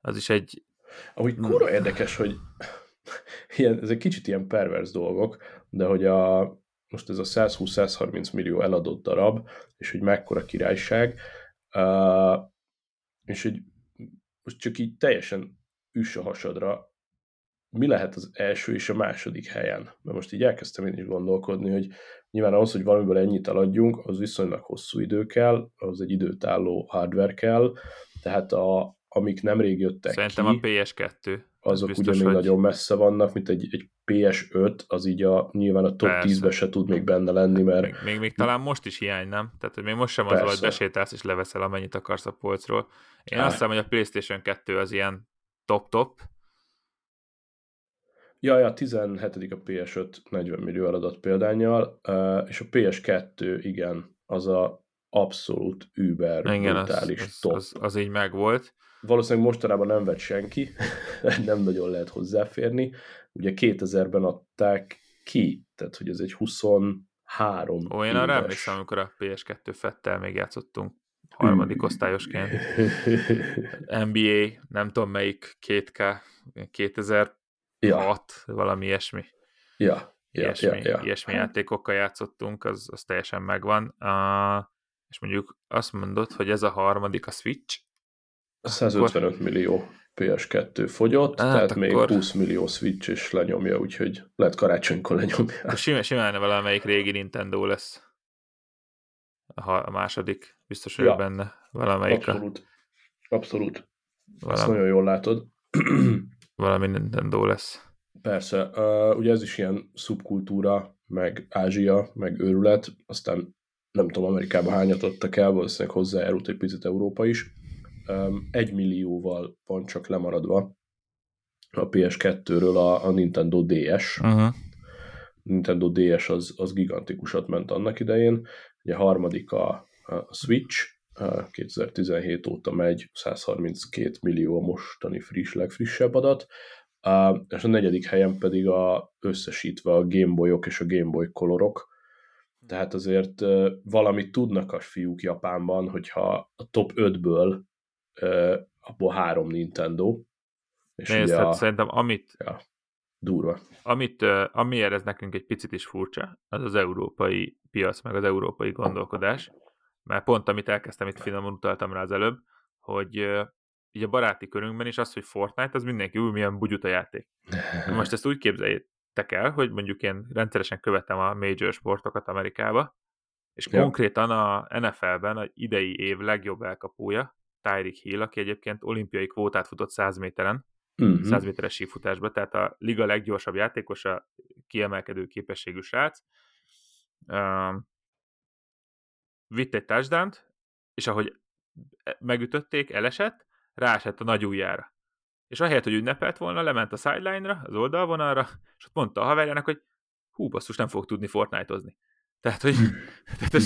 az is egy... Ahogy kurva érdekes, hogy ilyen, ezek kicsit ilyen pervers dolgok, de hogy a, most ez a 120-130 millió eladott darab, és hogy mekkora királyság, uh, és hogy most csak így teljesen üss a hasadra, mi lehet az első és a második helyen? Mert most így elkezdtem én is gondolkodni, hogy nyilván ahhoz, hogy valamiből ennyit eladjunk, az viszonylag hosszú idő kell, az egy időtálló hardware kell, tehát a, amik nemrég jöttek Szerintem ki, a PS2. Azok biztos, ugye még hogy... nagyon messze vannak, mint egy, egy PS5, az így a, nyilván a top 10-be se tud még benne lenni, mert... Még, még, még talán most is hiány, nem? Tehát, hogy még most sem az hogy besétálsz és leveszel, amennyit akarsz a polcról. Én azt hiszem, hogy a PlayStation 2 az ilyen top-top. Ja, ja, 17. a PS5 40 millió eladat példányjal, és a PS2, igen, az a abszolút über igen, brutális az, top. Az, az, az így megvolt valószínűleg mostanában nem vett senki, nem nagyon lehet hozzáférni. Ugye 2000-ben adták ki, tehát hogy ez egy 23 Ó, én arra emlékszem, amikor a PS2 Fettel még játszottunk harmadik osztályosként. NBA, nem tudom melyik 2K, 2006, ja. valami ilyesmi. Ja, ja, ilyesmi, ja, ja. ilyesmi játékokkal játszottunk, az, az teljesen megvan. Uh, és mondjuk azt mondod, hogy ez a harmadik a Switch, 155 akkor... millió PS2 fogyott, hát tehát akkor... még 20 millió Switch is lenyomja, úgyhogy lehet karácsonykor lenyomja. Simán, simán valamelyik régi Nintendo lesz. Ha a második, biztos vagyok ja, benne. Valamelyik. Abszolút. Abszolút. Valami... Ezt nagyon jól látod. Valami Nintendo lesz. Persze. Uh, ugye ez is ilyen szubkultúra, meg Ázsia, meg őrület, aztán nem tudom, Amerikában hányat adtak el, valószínűleg hozzájárult egy picit Európa is egy millióval van csak lemaradva a PS2-ről a, a Nintendo DS. Uh-huh. Nintendo DS az, az gigantikusat ment annak idején. Ugye a harmadik a, a Switch, 2017 óta megy, 132 millió a mostani friss, legfrissebb adat, és a negyedik helyen pedig a, összesítve a Gameboyok és a Gameboy Colorok, tehát azért valamit tudnak a fiúk Japánban, hogyha a top 5-ből abból három Nintendo. És Nézd, hát a... szerintem amit, ja, durva. Amit, amiért ez nekünk egy picit is furcsa, az az európai piac, meg az európai gondolkodás, mert pont amit elkezdtem, itt finoman utaltam rá az előbb, hogy így a baráti körünkben is az, hogy Fortnite, az mindenki új, milyen bugyuta játék. Most ezt úgy képzeljétek el, hogy mondjuk én rendszeresen követem a major sportokat Amerikába, és ja. konkrétan a NFL-ben a idei év legjobb elkapója, Tyreek Hill, aki egyébként olimpiai kvótát futott 100 méteren, uh-huh. 100 méteres sífutásba, tehát a liga leggyorsabb játékosa, kiemelkedő képességű srác. Uh, vitt egy touchdown és ahogy megütötték, elesett, ráesett a nagy ujjára. És ahelyett, hogy ünnepelt volna, lement a sideline-ra, az oldalvonalra, és ott mondta a haverjának, hogy hú, basszus, nem fog tudni Fortnite-ozni. Tehát, hogy tehát a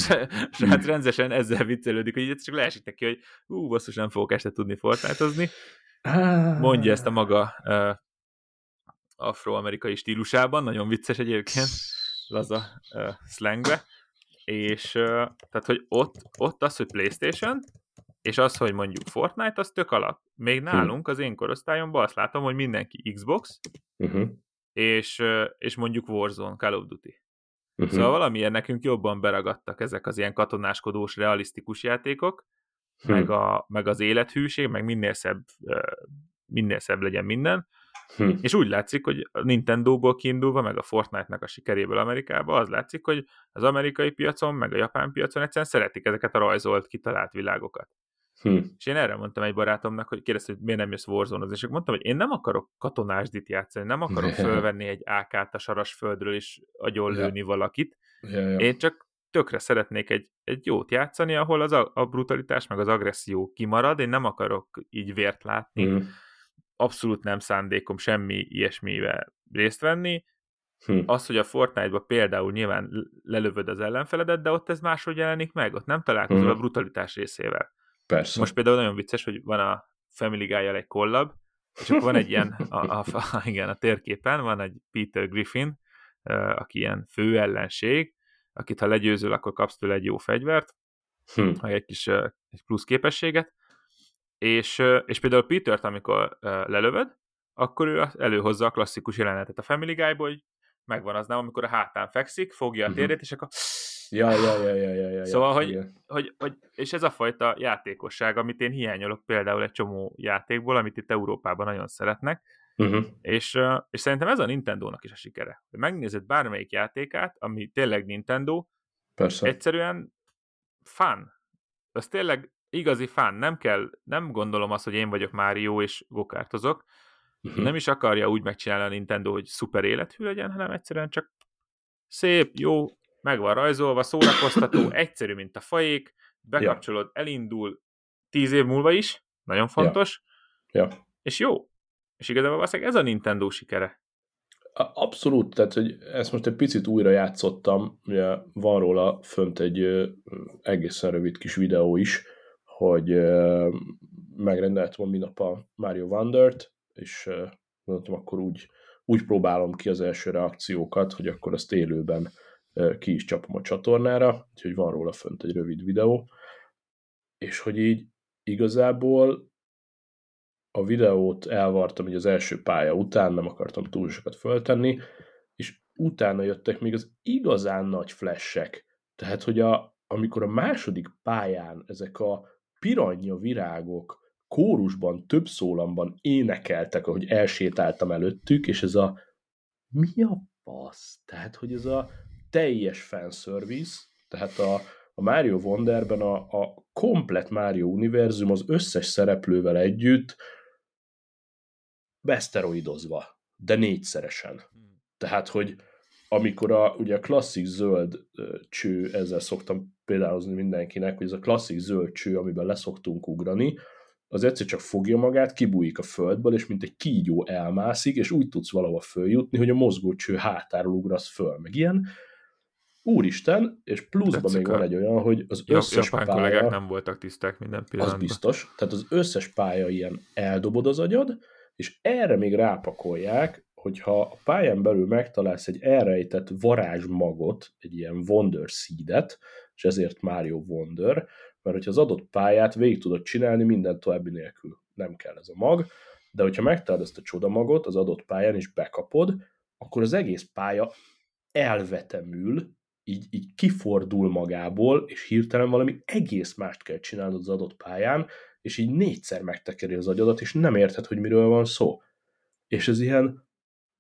srác rendszeresen ezzel viccelődik, hogy csak leesik neki, hogy ú, basszus, nem fogok este tudni fortnite Mondja ezt a maga uh, afroamerikai stílusában, nagyon vicces egyébként, laza uh, slangbe. és tehát, hogy ott, ott az, hogy Playstation, és az, hogy mondjuk Fortnite, az tök alap. Még hm. nálunk, az én korosztályomban azt látom, hogy mindenki Xbox, uh-huh. és, és mondjuk Warzone, Call of Duty. Uh-huh. Szóval valamiért nekünk jobban beragadtak ezek az ilyen katonáskodós, realisztikus játékok, uh-huh. meg, a, meg az élethűség, meg minél szebb, minél szebb legyen minden. Hm. És úgy látszik, hogy a Nintendo-ból kiindulva, meg a Fortnite-nak a sikeréből Amerikába, az látszik, hogy az amerikai piacon, meg a japán piacon egyszerűen szeretik ezeket a rajzolt, kitalált világokat. Hm. És én erre mondtam egy barátomnak, hogy kérdezte, hogy miért nem jössz warzone és mondtam, hogy én nem akarok katonásdit játszani, nem akarok fölvenni egy AK-t a sarasföldről és agyonlőni ja. valakit. Ja, ja. Én csak tökre szeretnék egy, egy jót játszani, ahol az a, a brutalitás meg az agresszió kimarad, én nem akarok így vért látni, hm. abszolút nem szándékom semmi ilyesmivel részt venni, Hm. Az, hogy a Fortnite-ba például nyilván lelövöd az ellenfeledet, de ott ez máshogy jelenik meg, ott nem találkozol hm. a brutalitás részével. Persze. Most például nagyon vicces, hogy van a Family guy egy kollab, és akkor van egy ilyen, a, a, a, igen, a térképen van egy Peter Griffin, aki ilyen fő ellenség, akit ha legyőzöl, akkor kapsz tőle egy jó fegyvert, hm. meg egy kis egy plusz képességet, és, és például Peter-t, amikor lelövöd, akkor ő előhozza a klasszikus jelenetet a Family Guy-ból, hogy megvan az nem, amikor a hátán fekszik, fogja a mhm. térét, és akkor Ja, ja, ja, ja, ja, ja Szóval, hogy, hogy, hogy, és ez a fajta játékosság, amit én hiányolok például egy csomó játékból, amit itt Európában nagyon szeretnek, uh-huh. és, és szerintem ez a Nintendo-nak is a sikere. Hogy megnézed bármelyik játékát, ami tényleg Nintendo, Persze. egyszerűen fun. Az tényleg igazi fun. Nem kell, nem gondolom azt, hogy én vagyok Mário és gokártozok. Uh-huh. Nem is akarja úgy megcsinálni a Nintendo, hogy szuper élethű legyen, hanem egyszerűen csak szép, jó, meg van rajzolva, szórakoztató, egyszerű, mint a fajék, bekapcsolod, ja. elindul tíz év múlva is, nagyon fontos, ja. Ja. és jó. És igazából valószínűleg ez a Nintendo sikere. Abszolút, tehát hogy ezt most egy picit újra játszottam, ugye van róla fönt egy egészen rövid kis videó is, hogy megrendeltem a minap a Mario Wondert, és mondtam, akkor úgy, úgy próbálom ki az első reakciókat, hogy akkor azt élőben ki is csapom a csatornára, úgyhogy van róla fönt egy rövid videó, és hogy így igazából a videót elvartam hogy az első pálya után, nem akartam túl sokat föltenni, és utána jöttek még az igazán nagy flashek. Tehát, hogy a, amikor a második pályán ezek a piranya virágok kórusban, több szólamban énekeltek, ahogy elsétáltam előttük, és ez a mi a basz? Tehát, hogy ez a teljes fanservice, tehát a, a Mario Wonderben a, a komplet Mario univerzum az összes szereplővel együtt beszteroidozva, de négyszeresen. Tehát, hogy amikor a, ugye a klasszik zöld cső, ezzel szoktam például mindenkinek, hogy ez a klasszik zöld cső, amiben leszoktunk ugrani, az egyszer csak fogja magát, kibújik a földből, és mint egy kígyó elmászik, és úgy tudsz valahova följutni, hogy a mozgócső hátáról ugrasz föl, meg ilyen úristen, és pluszban még van egy olyan, hogy az összes Japán pálya... kollégák nem voltak tiszták minden pillanatban. Az biztos. Tehát az összes pálya ilyen eldobod az agyad, és erre még rápakolják, hogyha a pályán belül megtalálsz egy elrejtett varázsmagot, egy ilyen Wonder Seed-et, és ezért Mario Wonder, mert hogyha az adott pályát végig tudod csinálni minden további nélkül. Nem kell ez a mag, de hogyha megtalálod ezt a csodamagot az adott pályán, és bekapod, akkor az egész pálya elvetemül, így, így kifordul magából, és hirtelen valami egész mást kell csinálnod az adott pályán, és így négyszer megtekeri az agyadat, és nem érted, hogy miről van szó. És ez ilyen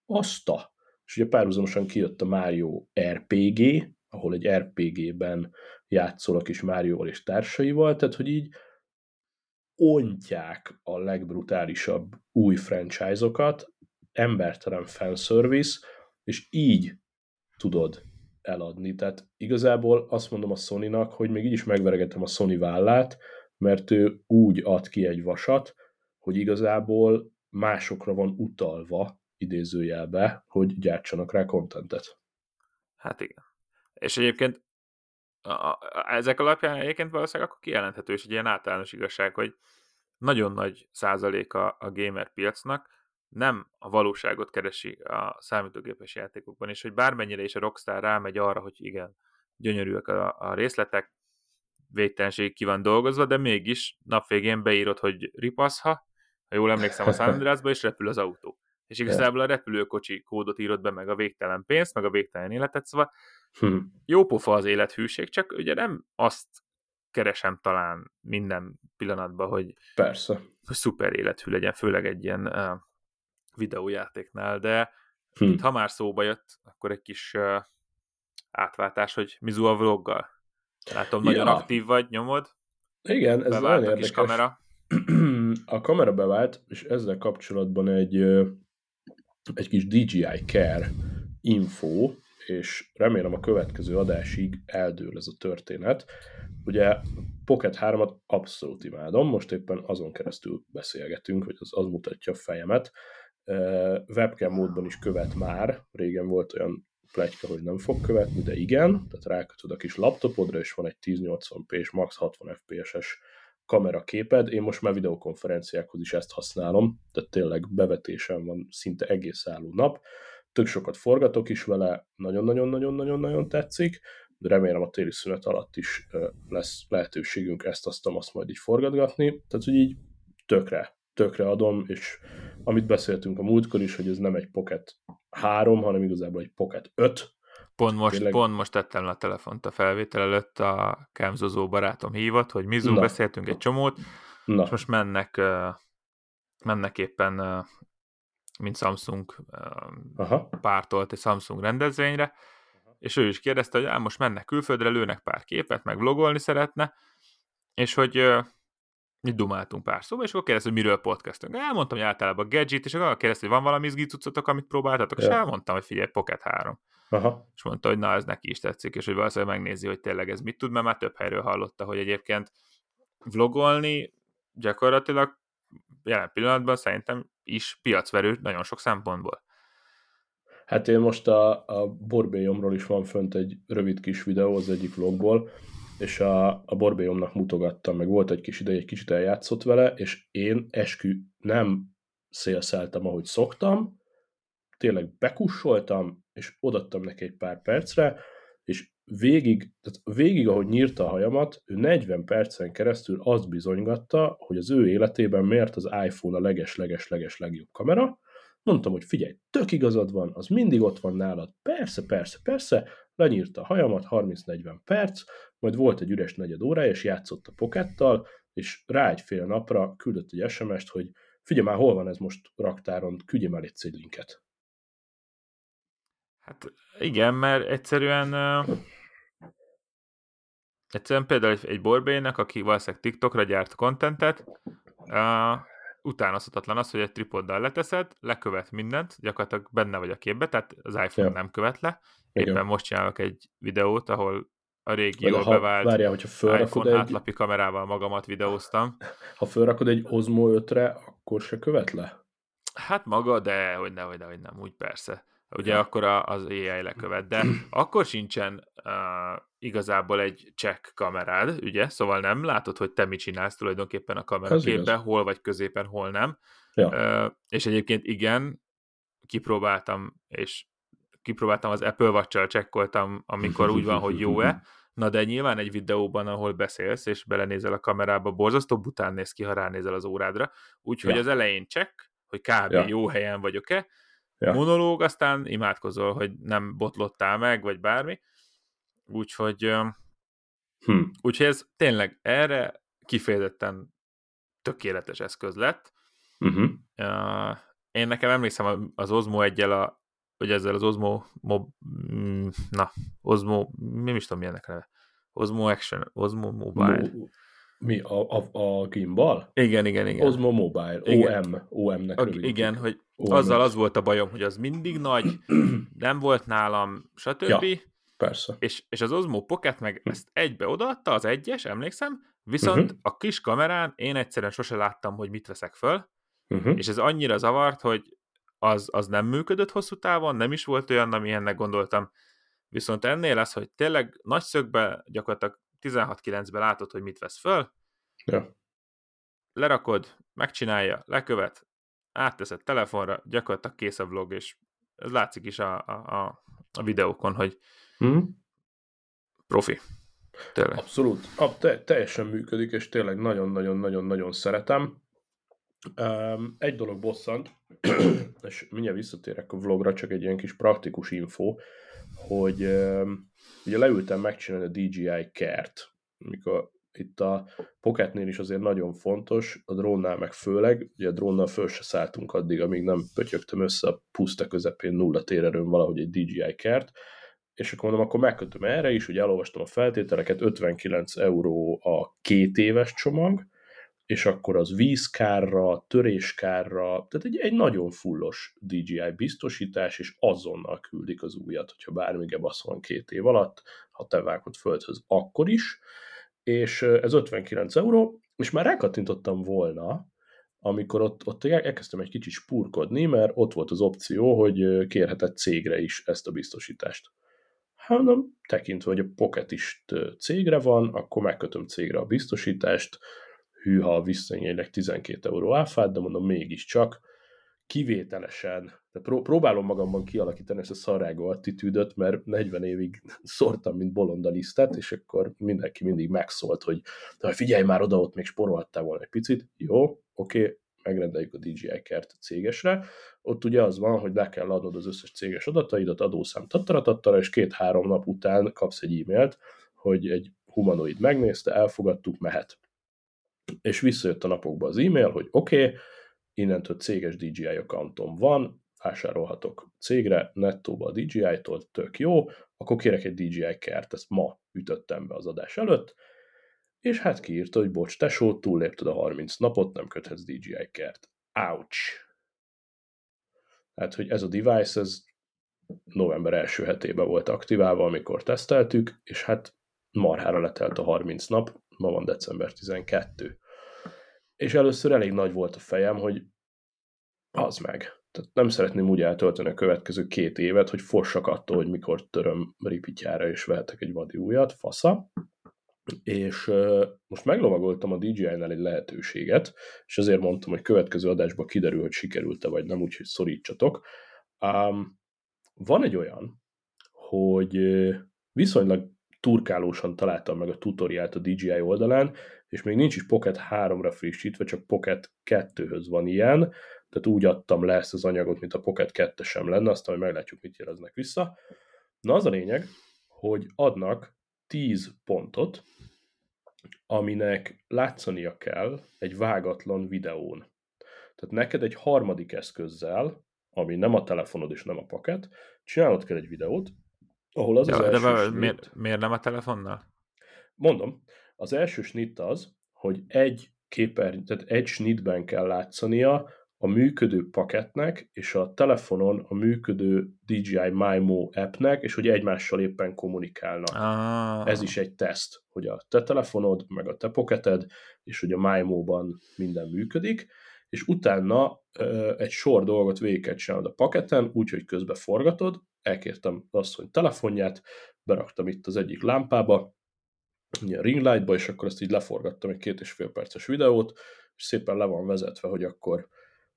aszta. És ugye párhuzamosan kijött a Mario RPG, ahol egy RPG-ben játszol a kis Márióval és társaival, tehát hogy így ontják a legbrutálisabb új franchise-okat, embertelen fanservice, és így tudod eladni. Tehát igazából azt mondom a Sony-nak, hogy még így is megveregetem a Sony vállát, mert ő úgy ad ki egy vasat, hogy igazából másokra van utalva, idézőjelbe, hogy gyártsanak rá kontentet. Hát igen. És egyébként a, a, ezek alapján egyébként valószínűleg akkor kijelenthető is egy ilyen általános igazság, hogy nagyon nagy százaléka a gamer piacnak nem a valóságot keresi a számítógépes játékokban, és hogy bármennyire is a Rockstar rámegy arra, hogy igen, gyönyörűek a, a részletek, végtelenség ki van dolgozva, de mégis napvégén beírod, hogy ripaszha, ha jól emlékszem a San Andreasba, és repül az autó. És igazából a repülőkocsi kódot írod be, meg a végtelen pénzt, meg a végtelen életet, szóval hm. jó pofa az élethűség, csak ugye nem azt keresem talán minden pillanatban, hogy, Persze. szuper élethű legyen, főleg egy ilyen videójátéknál, de hm. itt, ha már szóba jött, akkor egy kis uh, átváltás, hogy Mizu a vloggal. Látom, nagyon ja. aktív vagy, nyomod. Igen, ez Bevált nagyon a kis kamera. A kamera bevált, és ezzel kapcsolatban egy, egy kis DJI Care info, és remélem a következő adásig eldől ez a történet. Ugye Pocket 3-at abszolút imádom, most éppen azon keresztül beszélgetünk, hogy az, az mutatja a fejemet. Webcam módban is követ már, régen volt olyan plegyka, hogy nem fog követni, de igen, tehát rákötöd a kis laptopodra, és van egy 1080p és max 60 fps-es kameraképed. Én most már videokonferenciákhoz is ezt használom, tehát tényleg bevetésem van szinte egész álló nap. Tök sokat forgatok is vele, nagyon-nagyon-nagyon-nagyon-nagyon tetszik. Remélem a téli szünet alatt is lesz lehetőségünk ezt azt azt majd így forgatgatni. Tehát, hogy így tökre, tökre adom, és amit beszéltünk a múltkor is, hogy ez nem egy Pocket 3, hanem igazából egy Pocket 5. Pont most, Tényleg... pont most tettem le a telefont a felvétel előtt, a Kemzozó barátom hívott, hogy Mizu, Na. beszéltünk egy csomót, Na. és most mennek, mennek éppen, mint Samsung Aha. pártolt egy Samsung rendezvényre, és ő is kérdezte, hogy á, most mennek külföldre, lőnek pár képet, meg vlogolni szeretne, és hogy mi dumáltunk pár szóba, és akkor kérdezte, hogy miről podcastünk. Elmondtam, hogy általában gadget, és akkor kérdezte, hogy van valami izgi cuccotok, amit próbáltatok, ja. és elmondtam, hogy figyelj, Pocket 3. Aha. És mondta, hogy na, ez neki is tetszik, és hogy valószínűleg megnézi, hogy tényleg ez mit tud, mert már több helyről hallotta, hogy egyébként vlogolni gyakorlatilag jelen pillanatban szerintem is piacverő nagyon sok szempontból. Hát én most a, a borbélyomról is van fönt egy rövid kis videó az egyik vlogból, és a, a borbélyomnak mutogattam, meg volt egy kis ideje, egy kicsit eljátszott vele, és én eskü nem szélszeltem, ahogy szoktam, tényleg bekussoltam, és odattam neki egy pár percre, és végig, tehát végig, ahogy nyírta a hajamat, ő 40 percen keresztül azt bizonygatta, hogy az ő életében miért az iPhone a leges-leges-leges legjobb kamera. Mondtam, hogy figyelj, tök igazad van, az mindig ott van nálad. Persze, persze, persze, lenyírta a hajamat, 30-40 perc, majd volt egy üres negyed óra, és játszott a pokettal, és rá egy fél napra küldött egy SMS-t, hogy figyelj már, hol van ez most raktáron, küldjem el egy linket. Hát igen, mert egyszerűen uh, egyszerűen például egy, borbének, aki valószínűleg TikTokra gyárt kontentet, uh, utánozhatatlan az, hogy egy tripoddal leteszed, lekövet mindent, gyakorlatilag benne vagy a képbe, tehát az iPhone ja. nem követ le. Éppen Igen. most csinálok egy videót, ahol a régi jól ha, bevált várjál, hogyha iPhone egy... átlapi kamerával magamat videóztam. Ha felrakod egy Osmo 5-re, akkor se követ le? Hát maga, de hogy ne, hogy ne, hogy nem, úgy persze. Ugye ja. akkor az AI lekövet, de akkor sincsen uh, igazából egy check kamerád, ugye? Szóval nem látod, hogy te mit csinálsz tulajdonképpen a kameraképben, hol vagy középen, hol nem. Ja. Uh, és egyébként igen, kipróbáltam, és kipróbáltam az Apple Watch-sal, csekkoltam, amikor úgy van, hogy jó-e, Na de nyilván egy videóban, ahol beszélsz, és belenézel a kamerába, borzasztó bután néz ki, ha ránézel az órádra. Úgyhogy ja. az elején check, hogy kb. Ja. jó helyen vagyok-e. Ja. Monológ, aztán imádkozol, hogy nem botlottál meg, vagy bármi. Úgyhogy, hm. úgyhogy ez tényleg erre kifejezetten tökéletes eszköz lett. Uh-huh. Uh, én nekem emlékszem az Osmo egyel a hogy ezzel az Osmo, mob, mm, na, Osmo, mi is tudom, milyennek neve. Osmo Action, Osmo Mobile. Mo, mi, a, a, a gimbal? Igen, igen, igen. Osmo Mobile, igen. OM, OM-nek okay, Igen, hogy OM azzal az volt a bajom, hogy az mindig nagy, nem volt nálam, stb. Ja, persze. És, és az Osmo Pocket meg ezt egybe odaadta, az egyes, emlékszem, viszont uh-huh. a kis kamerán én egyszerűen sose láttam, hogy mit veszek föl, uh-huh. és ez annyira zavart, hogy az, az nem működött hosszú távon, nem is volt olyan, amilyennek gondoltam. Viszont ennél az, hogy tényleg nagy szögbe, gyakorlatilag 16-9-ben látod, hogy mit vesz föl, ja. lerakod, megcsinálja, lekövet, átteszed telefonra, gyakorlatilag kész a vlog, és ez látszik is a, a, a, a videókon, hogy mm. profi. Tényleg. Abszolút. Ab, te, teljesen működik, és tényleg nagyon-nagyon-nagyon-nagyon szeretem. Um, egy dolog bosszant, és mindjárt visszatérek a vlogra, csak egy ilyen kis praktikus info, hogy ugye leültem megcsinálni a DJI kert, mikor itt a Pocketnél is azért nagyon fontos, a drónnál meg főleg, ugye a drónnal föl se szálltunk addig, amíg nem pötyögtem össze a puszta közepén nulla térerőn valahogy egy DJI kert, és akkor mondom, akkor megkötöm erre is, hogy elolvastam a feltételeket, 59 euró a két éves csomag, és akkor az vízkárra, töréskárra, tehát egy, egy nagyon fullos DJI biztosítás, és azonnal küldik az újat, hogyha bármi gebasz van két év alatt, ha te vágod földhöz, akkor is, és ez 59 euró, és már rákattintottam volna, amikor ott, ott elkezdtem egy kicsit spurkodni, mert ott volt az opció, hogy kérhetett cégre is ezt a biztosítást. Hát tekintve, hogy a Pocket is cégre van, akkor megkötöm cégre a biztosítást, hűha visszanyéleg 12 euró áfát, de mondom mégiscsak kivételesen, de pró- próbálom magamban kialakítani ezt a szarrágó attitűdöt, mert 40 évig szórtam, mint bolonda lisztet, és akkor mindenki mindig megszólt, hogy de figyelj már oda, ott még sporolhattál volna egy picit. Jó, oké, megrendeljük a DJI kert cégesre. Ott ugye az van, hogy le kell adnod az összes céges adataidat, adószám tattara, és két-három nap után kapsz egy e-mailt, hogy egy humanoid megnézte, elfogadtuk, mehet. És visszajött a napokba az e-mail, hogy oké, okay, innentől céges DJI accountom van, vásárolhatok cégre, nettóba a DJI-tól, tök jó, akkor kérek egy DJI kert, ezt ma ütöttem be az adás előtt, és hát kiírta, hogy bocs, tesó, túllépted a 30 napot, nem köthetsz DJI kert. Ouch! Hát, hogy ez a device, ez november első hetében volt aktiválva, amikor teszteltük, és hát marhára letelt a 30 nap, ma van december 12 és először elég nagy volt a fejem, hogy az meg. Tehát nem szeretném úgy eltölteni a következő két évet, hogy fossak attól, hogy mikor töröm ripityára és vehetek egy vadi újat, fasza. És uh, most meglovagoltam a DJI-nál egy lehetőséget, és azért mondtam, hogy következő adásban kiderül, hogy sikerült-e vagy nem, úgyhogy szorítsatok. Um, van egy olyan, hogy viszonylag turkálósan találtam meg a tutoriált a DJI oldalán, és még nincs is Pocket 3-ra frissítve, csak Pocket 2-höz van ilyen, tehát úgy adtam le ezt az anyagot, mint a Pocket 2 sem lenne, aztán majd meglátjuk, mit jeleznek vissza. Na az a lényeg, hogy adnak 10 pontot, aminek látszania kell egy vágatlan videón. Tehát neked egy harmadik eszközzel, ami nem a telefonod és nem a paket, csinálod kell egy videót, ahol az de, az de első de miért, miért nem a telefonnal? Mondom, az első snit az, hogy egy képer, tehát egy snitben kell látszania a működő paketnek és a telefonon a működő DJI MyMo appnek, és hogy egymással éppen kommunikálnak. Ah. Ez is egy teszt, hogy a te telefonod, meg a te pocketed, és hogy a MyMo-ban minden működik, és utána ö, egy sor dolgot végig kell csinálod a paketen, úgyhogy közben forgatod, elkértem hogy telefonját, beraktam itt az egyik lámpába, a ringlightba, és akkor ezt így leforgattam egy két és fél perces videót, és szépen le van vezetve, hogy akkor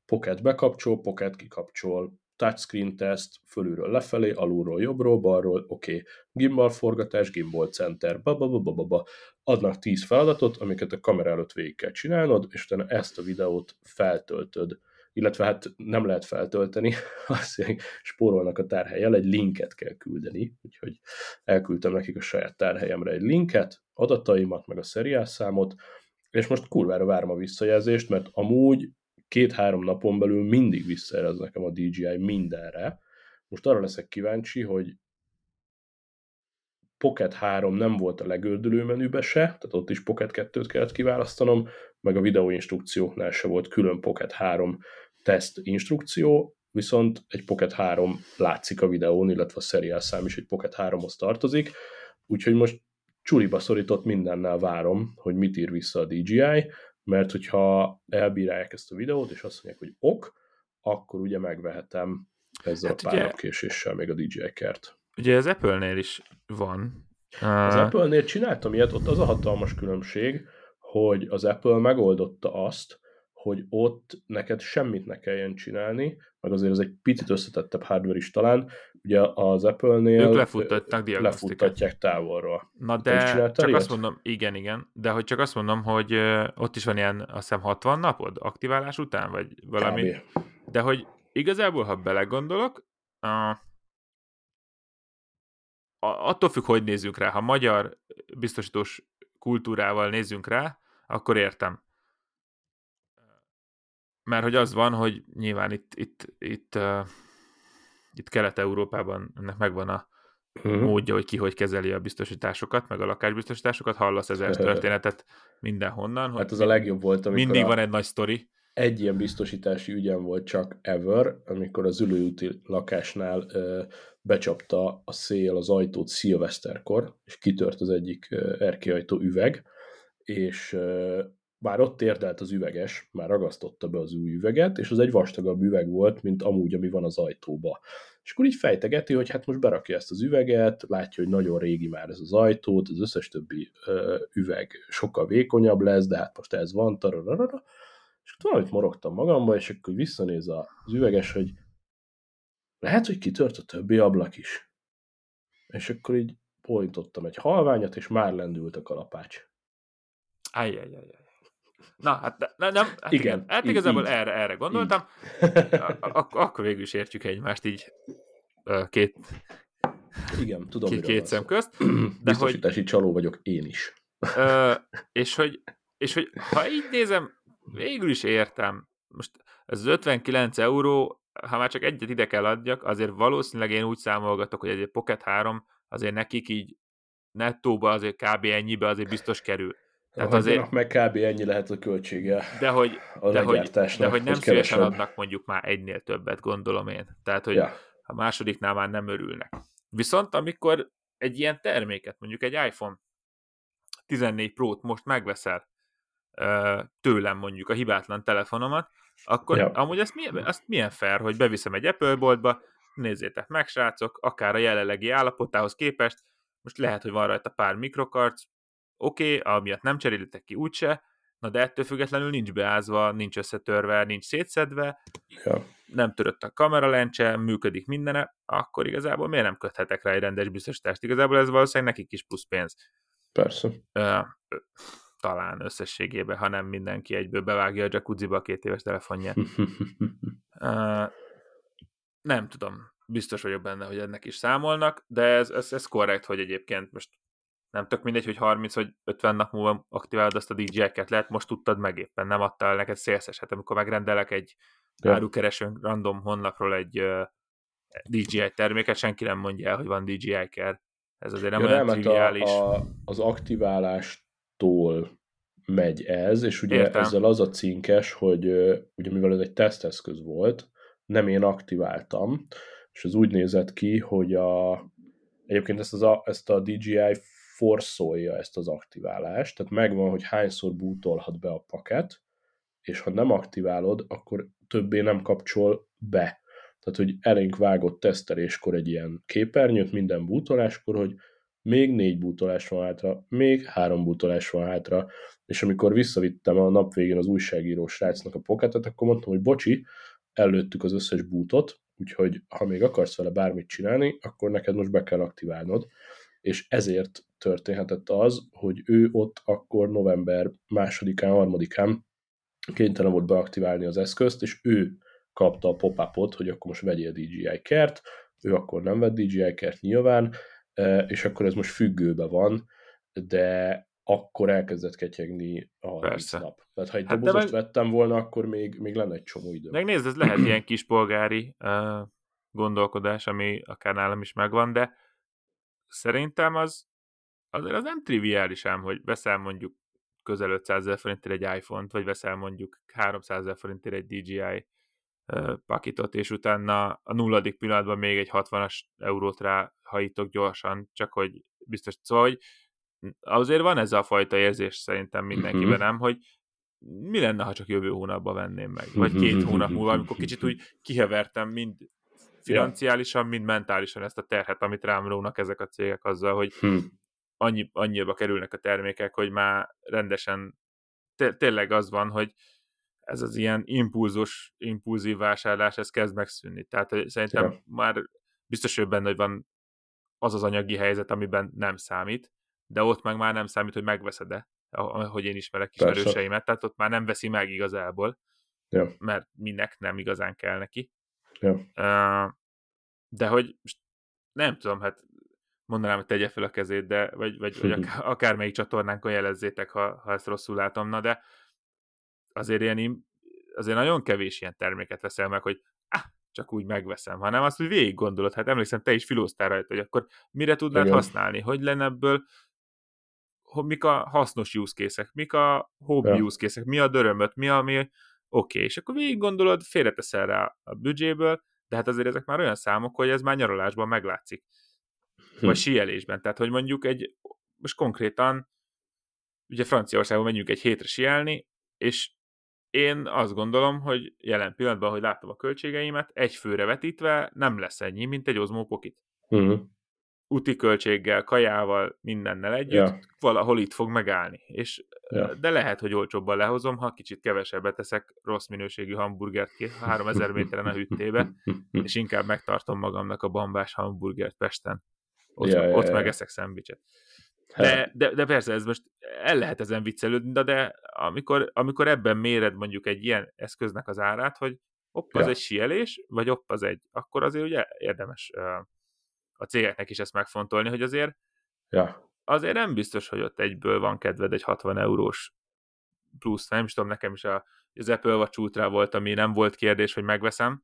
Pocket bekapcsol, Pocket kikapcsol, touchscreen test, fölülről lefelé, alulról jobbról, balról, oké, okay. gimbal forgatás, gimbal center, ba, ba, ba, ba, ba, ba. adnak 10 feladatot, amiket a kamera előtt végig kell csinálnod, és utána ezt a videót feltöltöd illetve hát nem lehet feltölteni, azt spórolnak a tárhelyel, egy linket kell küldeni, úgyhogy elküldtem nekik a saját tárhelyemre egy linket, adataimat, meg a számot, és most kurvára várom a visszajelzést, mert amúgy két-három napon belül mindig visszajelez nekem a DJI mindenre. Most arra leszek kíváncsi, hogy Pocket 3 nem volt a legördülő menübe se, tehát ott is Pocket 2-t kellett kiválasztanom, meg a videóinstrukcióknál se volt külön Pocket 3 teszt instrukció, viszont egy Pocket 3 látszik a videón, illetve a seriál szám is egy Pocket 3-hoz tartozik, úgyhogy most csuriba szorított mindennel várom, hogy mit ír vissza a DJI, mert hogyha elbírálják ezt a videót, és azt mondják, hogy ok, akkor ugye megvehetem ezzel hát a pár napkéséssel még a DJI kert. Ugye az Apple-nél is van. Az uh... Apple-nél csináltam ilyet, ott az a hatalmas különbség, hogy az Apple megoldotta azt, hogy ott neked semmit ne kelljen csinálni, meg azért ez egy picit összetettebb hardware is talán, ugye az Apple-nél ők lefuttatnak lefuttatják távolról. Na de csak ilyet? azt mondom, igen, igen, de hogy csak azt mondom, hogy ott is van ilyen, azt hiszem 60 napod aktiválás után, vagy valami. Kb. De hogy igazából, ha belegondolok, a, attól függ, hogy nézzünk rá. Ha magyar biztosítós kultúrával nézzünk rá, akkor értem. Mert hogy az van, hogy nyilván itt, itt, itt, uh, itt Kelet-Európában ennek megvan a uh-huh. módja, hogy ki hogy kezeli a biztosításokat, meg a lakásbiztosításokat, hallasz ezer történetet mindenhonnan. Hát az a legjobb volt, amikor Mindig a... van egy nagy sztori egy ilyen biztosítási ügyem volt csak ever, amikor az ülőúti lakásnál ö, becsapta a szél az ajtót szilveszterkor, és kitört az egyik erkéajtó üveg, és bár ott térdelt az üveges, már ragasztotta be az új üveget, és az egy vastagabb üveg volt, mint amúgy, ami van az ajtóba. És akkor így fejtegeti, hogy hát most berakja ezt az üveget, látja, hogy nagyon régi már ez az ajtót, az összes többi ö, üveg sokkal vékonyabb lesz, de hát most ez van, tararara, és valamit morogtam magamba, és akkor visszanéz az üveges, hogy lehet, hogy kitört a többi ablak is. És akkor így pointottam egy halványat, és már lendült a kalapács. Ajjajajaj. Na, hát ne, nem, hát igen, igen. Hát igazából így, erre, erre gondoltam. Ak- akkor végül is értjük egymást így két, igen, tudom, két, két szem közt. De hogy, csaló vagyok én is. Ö, és, hogy, és hogy ha így nézem, végül is értem. Most ez az 59 euró, ha már csak egyet ide kell adjak, azért valószínűleg én úgy számolgatok, hogy egy Pocket 3 azért nekik így nettóba azért kb. ennyibe azért biztos kerül. Tehát azért, meg kb. ennyi lehet a költsége de hogy, a de hogy, de hogy nem szívesen adnak mondjuk már egynél többet, gondolom én. Tehát, hogy ja. a másodiknál már nem örülnek. Viszont amikor egy ilyen terméket, mondjuk egy iPhone 14 Pro-t most megveszel, tőlem mondjuk a hibátlan telefonomat, akkor ja. amúgy azt milyen, azt milyen fair, hogy beviszem egy Apple boltba, nézzétek meg, srácok, akár a jelenlegi állapotához képest, most lehet, hogy van rajta pár mikrokarc, oké, okay, amiatt nem cserélitek ki úgyse, na de ettől függetlenül nincs beázva, nincs összetörve, nincs szétszedve, ja. nem törött a kameralencse, működik mindene, akkor igazából miért nem köthetek rá egy rendes biztosítást? Igazából ez valószínűleg nekik is plusz pénz. Persze. Uh, talán összességében, ha nem mindenki egyből bevágja a jacuzziba a két éves telefonját. uh, nem tudom, biztos vagyok benne, hogy ennek is számolnak, de ez, ez, ez korrekt, hogy egyébként most nem tök mindegy, hogy 30 vagy 50 nap múlva aktiválod azt a DJ-ket, lehet most tudtad meg éppen, nem adtál neked szélszeset, amikor megrendelek egy ja. árukeresőn random honlapról egy uh, DJI terméket, senki nem mondja el, hogy van DJI care. Ez azért nem ja, olyan nem, hát triviális. A, a, az aktiválás tól megy ez, és ugye Értem. ezzel az a cinkes, hogy ugye mivel ez egy teszteszköz volt, nem én aktiváltam, és az úgy nézett ki, hogy a, egyébként ezt, az a, ezt a DJI forszolja ezt az aktiválást, tehát megvan, hogy hányszor bútolhat be a paket, és ha nem aktiválod, akkor többé nem kapcsol be. Tehát, hogy elénk vágott teszteléskor egy ilyen képernyőt minden bútoláskor, hogy még négy bútolás van hátra, még három bútolás van hátra, és amikor visszavittem a nap végén az újságíró srácnak a poketet, akkor mondtam, hogy bocsi, előttük az összes bútot, úgyhogy ha még akarsz vele bármit csinálni, akkor neked most be kell aktiválnod, és ezért történhetett az, hogy ő ott akkor november másodikán, harmadikán kénytelen volt beaktiválni az eszközt, és ő kapta a pop hogy akkor most vegyél DJI kert, ő akkor nem vett DJI kert nyilván, és akkor ez most függőbe van, de akkor elkezdett ketyegni a Persze. nap. Tehát ha egy hát dobozost meg... vettem volna, akkor még, még lenne egy csomó idő. Megnézd, ez lehet ilyen kispolgári uh, gondolkodás, ami akár nálam is megvan, de szerintem az azért az nem triviális ám, hogy veszel mondjuk közel 500 ezer forintért egy iPhone-t, vagy veszel mondjuk 300 ezer forintért egy DJI pakitot, és utána a nulladik pillanatban még egy 60-as eurót rá hajítok gyorsan, csak hogy biztos, szóval, hogy azért van ez a fajta érzés szerintem mindenkiben, uh-huh. nem, hogy mi lenne, ha csak jövő hónapban venném meg, vagy két hónap múlva, amikor kicsit úgy kihevertem mind financiálisan, mind mentálisan ezt a terhet, amit rám rónak ezek a cégek azzal, hogy hmm. annyi, annyiba kerülnek a termékek, hogy már rendesen tényleg az van, hogy ez az ilyen impulzus, impulzív vásárlás, ez kezd megszűnni. Tehát szerintem ja. már biztos, hogy benne, hogy van az az anyagi helyzet, amiben nem számít, de ott meg már nem számít, hogy megveszed-e, hogy én ismerek ismerőseimet, tehát ott már nem veszi meg igazából, ja. mert minek nem igazán kell neki. Ja. De hogy nem tudom, hát mondanám, hogy tegye fel a kezét, de, vagy, vagy, vagy akár, akármelyik csatornánkon jelezzétek, ha, ha ezt rosszul látom, na de azért ilyen, azért nagyon kevés ilyen terméket veszel meg, hogy ah, csak úgy megveszem, hanem azt, hogy végig gondolod. Hát emlékszem, te is filóztál rajta, hogy akkor mire tudnád Igen. használni, hogy lenne ebből, hogy mik a hasznos use mik a hobby ja. use mi a dörömöt, mi a mi, oké, okay. és akkor végig gondolod, félreteszel rá a büdzséből, de hát azért ezek már olyan számok, hogy ez már nyaralásban meglátszik. Hm. Vagy síelésben. Tehát, hogy mondjuk egy, most konkrétan, ugye Franciaországban menjünk egy hétre sielni, és én azt gondolom, hogy jelen pillanatban, hogy látom a költségeimet, egy főre vetítve nem lesz ennyi, mint egy Osmo Pocket. Uh-huh. Úti költséggel, kajával, mindennel együtt, ja. valahol itt fog megállni. És, ja. De lehet, hogy olcsóbban lehozom, ha kicsit kevesebbet teszek rossz minőségű hamburgert 3000 méteren a hűtébe, és inkább megtartom magamnak a bambás hamburgert Pesten. Ott, ja, ott ja, megeszek szendvicset. De, de, de persze, ez most el lehet ezen viccelődni, de, de amikor, amikor ebben méred mondjuk egy ilyen eszköznek az árát, hogy hopp, az ja. egy sielés, vagy hopp, az egy, akkor azért ugye érdemes a cégeknek is ezt megfontolni, hogy azért ja. azért nem biztos, hogy ott egyből van kedved egy 60 eurós plusz, nem is tudom, nekem is a, az Apple Watch Ultra volt, ami nem volt kérdés, hogy megveszem,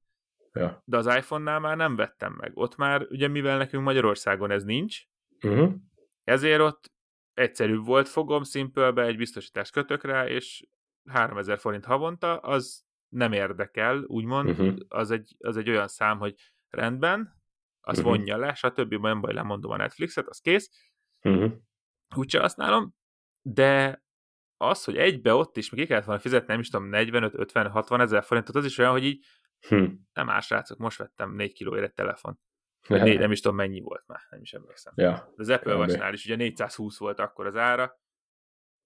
ja. de az iPhone-nál már nem vettem meg. Ott már, ugye mivel nekünk Magyarországon ez nincs, uh-huh. Ezért ott egyszerűbb volt, fogom Simple-be, egy biztosítást kötök rá, és 3000 forint havonta, az nem érdekel, úgymond, uh-huh. az, egy, az egy olyan szám, hogy rendben, az uh-huh. vonja le, stb. Nem baj, lemondom a Netflixet, az kész. Uh-huh. Úgyse használom, de az, hogy egybe ott is, még ki kellett volna fizetni, nem is tudom, 45, 50, 60 ezer forintot, az is olyan, hogy így hmm. nem más srácok, most vettem 4 kilóért egy telefon. Vagy négy, nem is tudom mennyi volt már, nem is emlékszem. Ja. De az Apple watch is ugye 420 volt akkor az ára,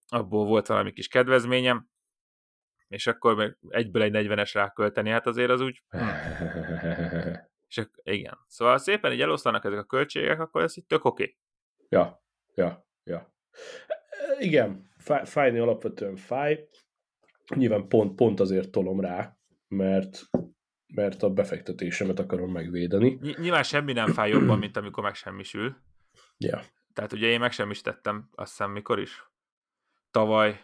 abból volt valami kis kedvezményem, és akkor még egyből egy 40-es rákölteni, hát azért az úgy... és igen. Szóval szépen így eloszlanak ezek a költségek, akkor ez így tök oké. Okay. Ja, ja, ja. Igen, fájni alapvetően fáj. Nyilván pont, pont azért tolom rá, mert mert a befektetésemet akarom megvédeni. Nyilván semmi nem fáj jobban, mint amikor megsemmisül. Ja. Tehát ugye én megsemmisítettem, azt hiszem mikor is? Tavaly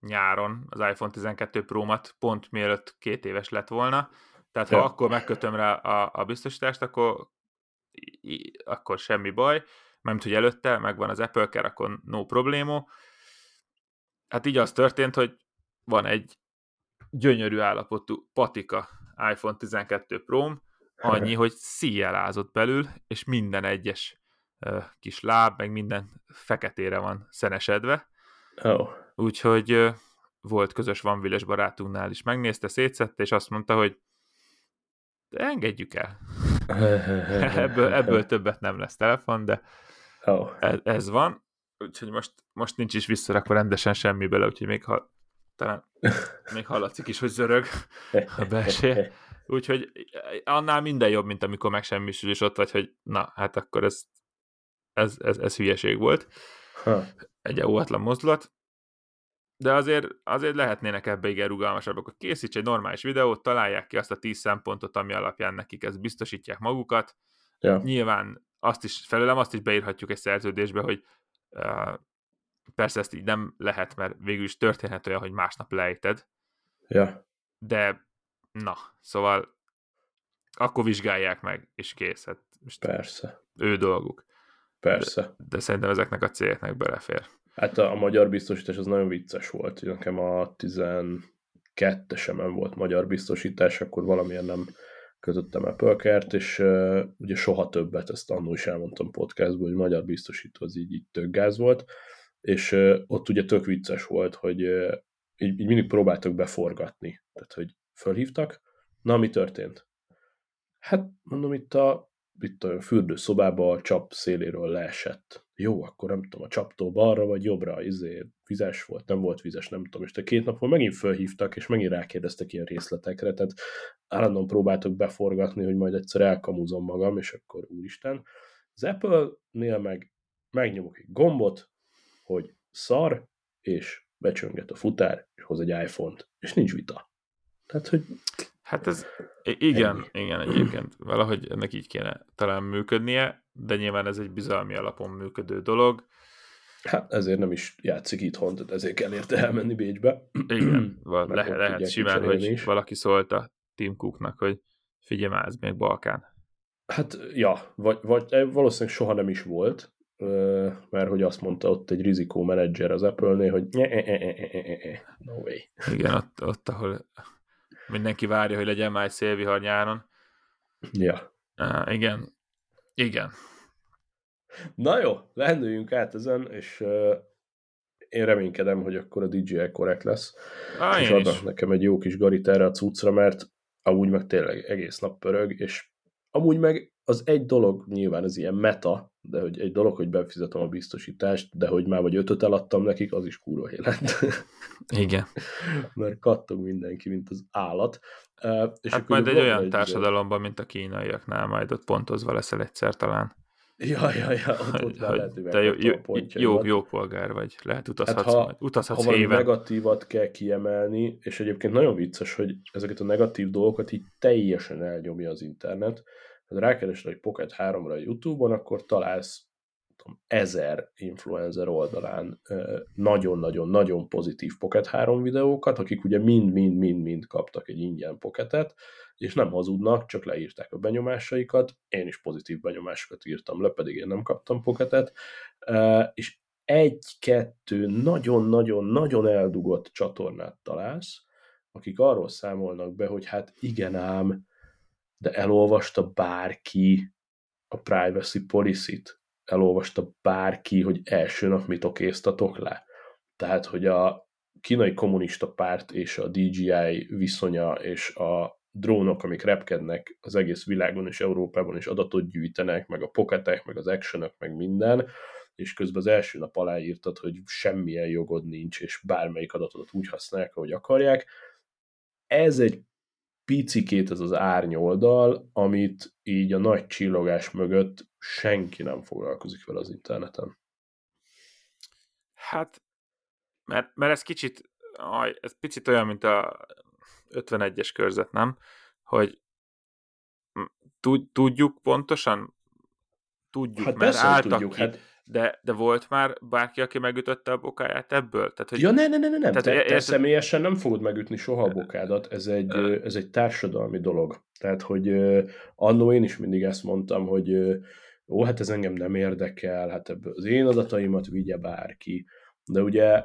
nyáron az iPhone 12 Pro-mat, pont mielőtt két éves lett volna. Tehát ha ja. akkor megkötöm rá a, a biztosítást, akkor, akkor semmi baj. Mert hogy előtte megvan az Apple Care, akkor no problémo. Hát így az történt, hogy van egy gyönyörű állapotú patika iPhone 12 pro annyi, hogy szíjelázott belül, és minden egyes uh, kis láb, meg minden feketére van szenesedve. Oh. Úgyhogy uh, volt közös Van Villes barátunknál is. Megnézte, szétszette, és azt mondta, hogy engedjük el. ebből, ebből többet nem lesz telefon, de oh. ez, ez van. Úgyhogy most, most nincs is visszarakva rendesen semmi bele, úgyhogy még ha talán még hallatszik is, hogy zörög a belső. Úgyhogy annál minden jobb, mint amikor megsemmisül, és ott vagy, hogy na, hát akkor ez, ez, ez, ez hülyeség volt. Ha. Egy óvatlan mozdulat. De azért, azért lehetnének ebbe igen rugalmasabbak, hogy készíts egy normális videót, találják ki azt a 10 szempontot, ami alapján nekik ezt biztosítják magukat. Ja. Nyilván azt is, felőlem azt is beírhatjuk egy szerződésbe, hogy uh, Persze ezt így nem lehet, mert végül is történhet olyan, hogy másnap lejted. Ja. De na, szóval akkor vizsgálják meg, és kész. Hát most Persze. Ő dolguk. Persze. De, de szerintem ezeknek a cégeknek belefér. Hát a, a magyar biztosítás az nagyon vicces volt. Nekem a 12-esemen volt magyar biztosítás, akkor valamilyen nem kötöttem a pölkert, és uh, ugye soha többet, ezt annól is elmondtam podcastból, hogy magyar biztosító az így, így tök gáz volt és ott ugye tök vicces volt, hogy így, így mindig próbáltak beforgatni. Tehát, hogy fölhívtak, na, mi történt? Hát, mondom, itt a, itt a fürdőszobába a csap széléről leesett. Jó, akkor nem tudom, a csaptó balra vagy jobbra, izé, vizes volt, nem volt vizes, nem tudom, és te két napon megint fölhívtak, és megint rákérdeztek ilyen részletekre, tehát állandóan próbáltok beforgatni, hogy majd egyszer elkamúzom magam, és akkor úristen. Az Apple-nél meg megnyomok egy gombot, hogy szar, és becsönget a futár, és hoz egy iPhone-t, és nincs vita. Tehát, hogy... Hát ez, igen, ennyi. igen, egyébként valahogy ennek így kéne talán működnie, de nyilván ez egy bizalmi alapon működő dolog. Hát ezért nem is játszik itthon, tehát ezért kell érte elmenni Bécsbe. Igen, le- lehet simán, hogy is. valaki szólt a Tim Cooknak, hogy figyelj már, ez még Balkán. Hát, ja, vagy, vagy valószínűleg soha nem is volt, mert hogy azt mondta ott egy rizikó menedzser az Apple-nél, hogy no way. Igen, ott, ott, ahol mindenki várja, hogy legyen már egy szélvihar nyáron. Ja. Uh, igen. Igen. Na jó, lendüljünk át ezen, és uh, én reménykedem, hogy akkor a DJI korrekt lesz, ah, és adnak is. nekem egy jó kis garit erre a cuccra, mert amúgy meg tényleg egész nap pörög, és amúgy meg az egy dolog, nyilván ez ilyen meta, de hogy egy dolog, hogy befizetem a biztosítást, de hogy már vagy ötöt eladtam nekik, az is kurva élet. Igen. Mert kattog mindenki, mint az állat. Uh, és hát majd egy olyan egy társadalomban, mint a kínaiaknál, majd ott pontozva leszel egyszer talán. Ja, ja, ja, ott, ott hogy, lehet, te jó, jó, jó, jó polgár vagy, lehet utazhatsz, hát ha, utazhatsz ha éven. negatívat kell kiemelni, és egyébként nagyon vicces, hogy ezeket a negatív dolgokat így teljesen elnyomja az internet, ha rákeresel egy Pocket 3-ra a YouTube-on, akkor találsz tudom, ezer influencer oldalán nagyon-nagyon-nagyon pozitív Pocket 3 videókat, akik ugye mind-mind-mind-mind kaptak egy ingyen Pocketet, és nem hazudnak, csak leírták a benyomásaikat, én is pozitív benyomásokat írtam le, pedig én nem kaptam Pocketet, és egy-kettő nagyon-nagyon-nagyon eldugott csatornát találsz, akik arról számolnak be, hogy hát igen ám, de elolvasta bárki a privacy policy-t, elolvasta bárki, hogy első nap mit okéztatok le. Tehát, hogy a kínai kommunista párt és a DJI viszonya és a drónok, amik repkednek az egész világon és Európában is adatot gyűjtenek, meg a pocketek, meg az actionok, meg minden, és közben az első nap aláírtad, hogy semmilyen jogod nincs, és bármelyik adatot úgy használják, ahogy akarják. Ez egy picikét ez az árnyoldal, amit így a nagy csillogás mögött senki nem foglalkozik vele az interneten. Hát, mert, mert ez kicsit, ez picit olyan, mint a 51-es körzet, nem? Hogy tudjuk pontosan, tudjuk, hát mert álltak tudjuk, ki, hát de, de volt már bárki, aki megütötte a bokáját ebből? Tehát, hogy, ja, ne, ne, ne, ne, nem. Tehát, te, te ez... személyesen nem fogod megütni soha a bokádat, ez egy, ez egy társadalmi dolog. Tehát, hogy annó én is mindig ezt mondtam, hogy ó, hát ez engem nem érdekel, hát ebből az én adataimat vigye bárki. De ugye,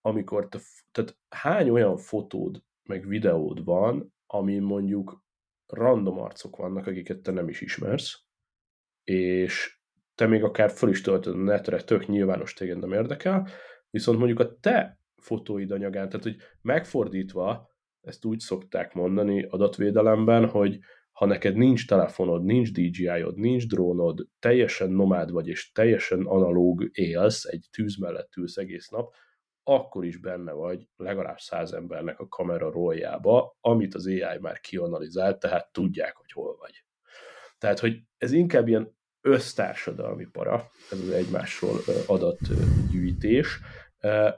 amikor te, tehát hány olyan fotód, meg videód van, ami mondjuk random arcok vannak, akiket te nem is ismersz, és te még akár föl is töltöd a netre, tök nyilvános téged nem érdekel, viszont mondjuk a te fotóid anyagán, tehát hogy megfordítva, ezt úgy szokták mondani adatvédelemben, hogy ha neked nincs telefonod, nincs DJI-od, nincs drónod, teljesen nomád vagy, és teljesen analóg élsz, egy tűz mellett ülsz egész nap, akkor is benne vagy legalább száz embernek a kamera roljába, amit az AI már kianalizált, tehát tudják, hogy hol vagy. Tehát, hogy ez inkább ilyen össztársadalmi para, ez az egymásról adatgyűjtés,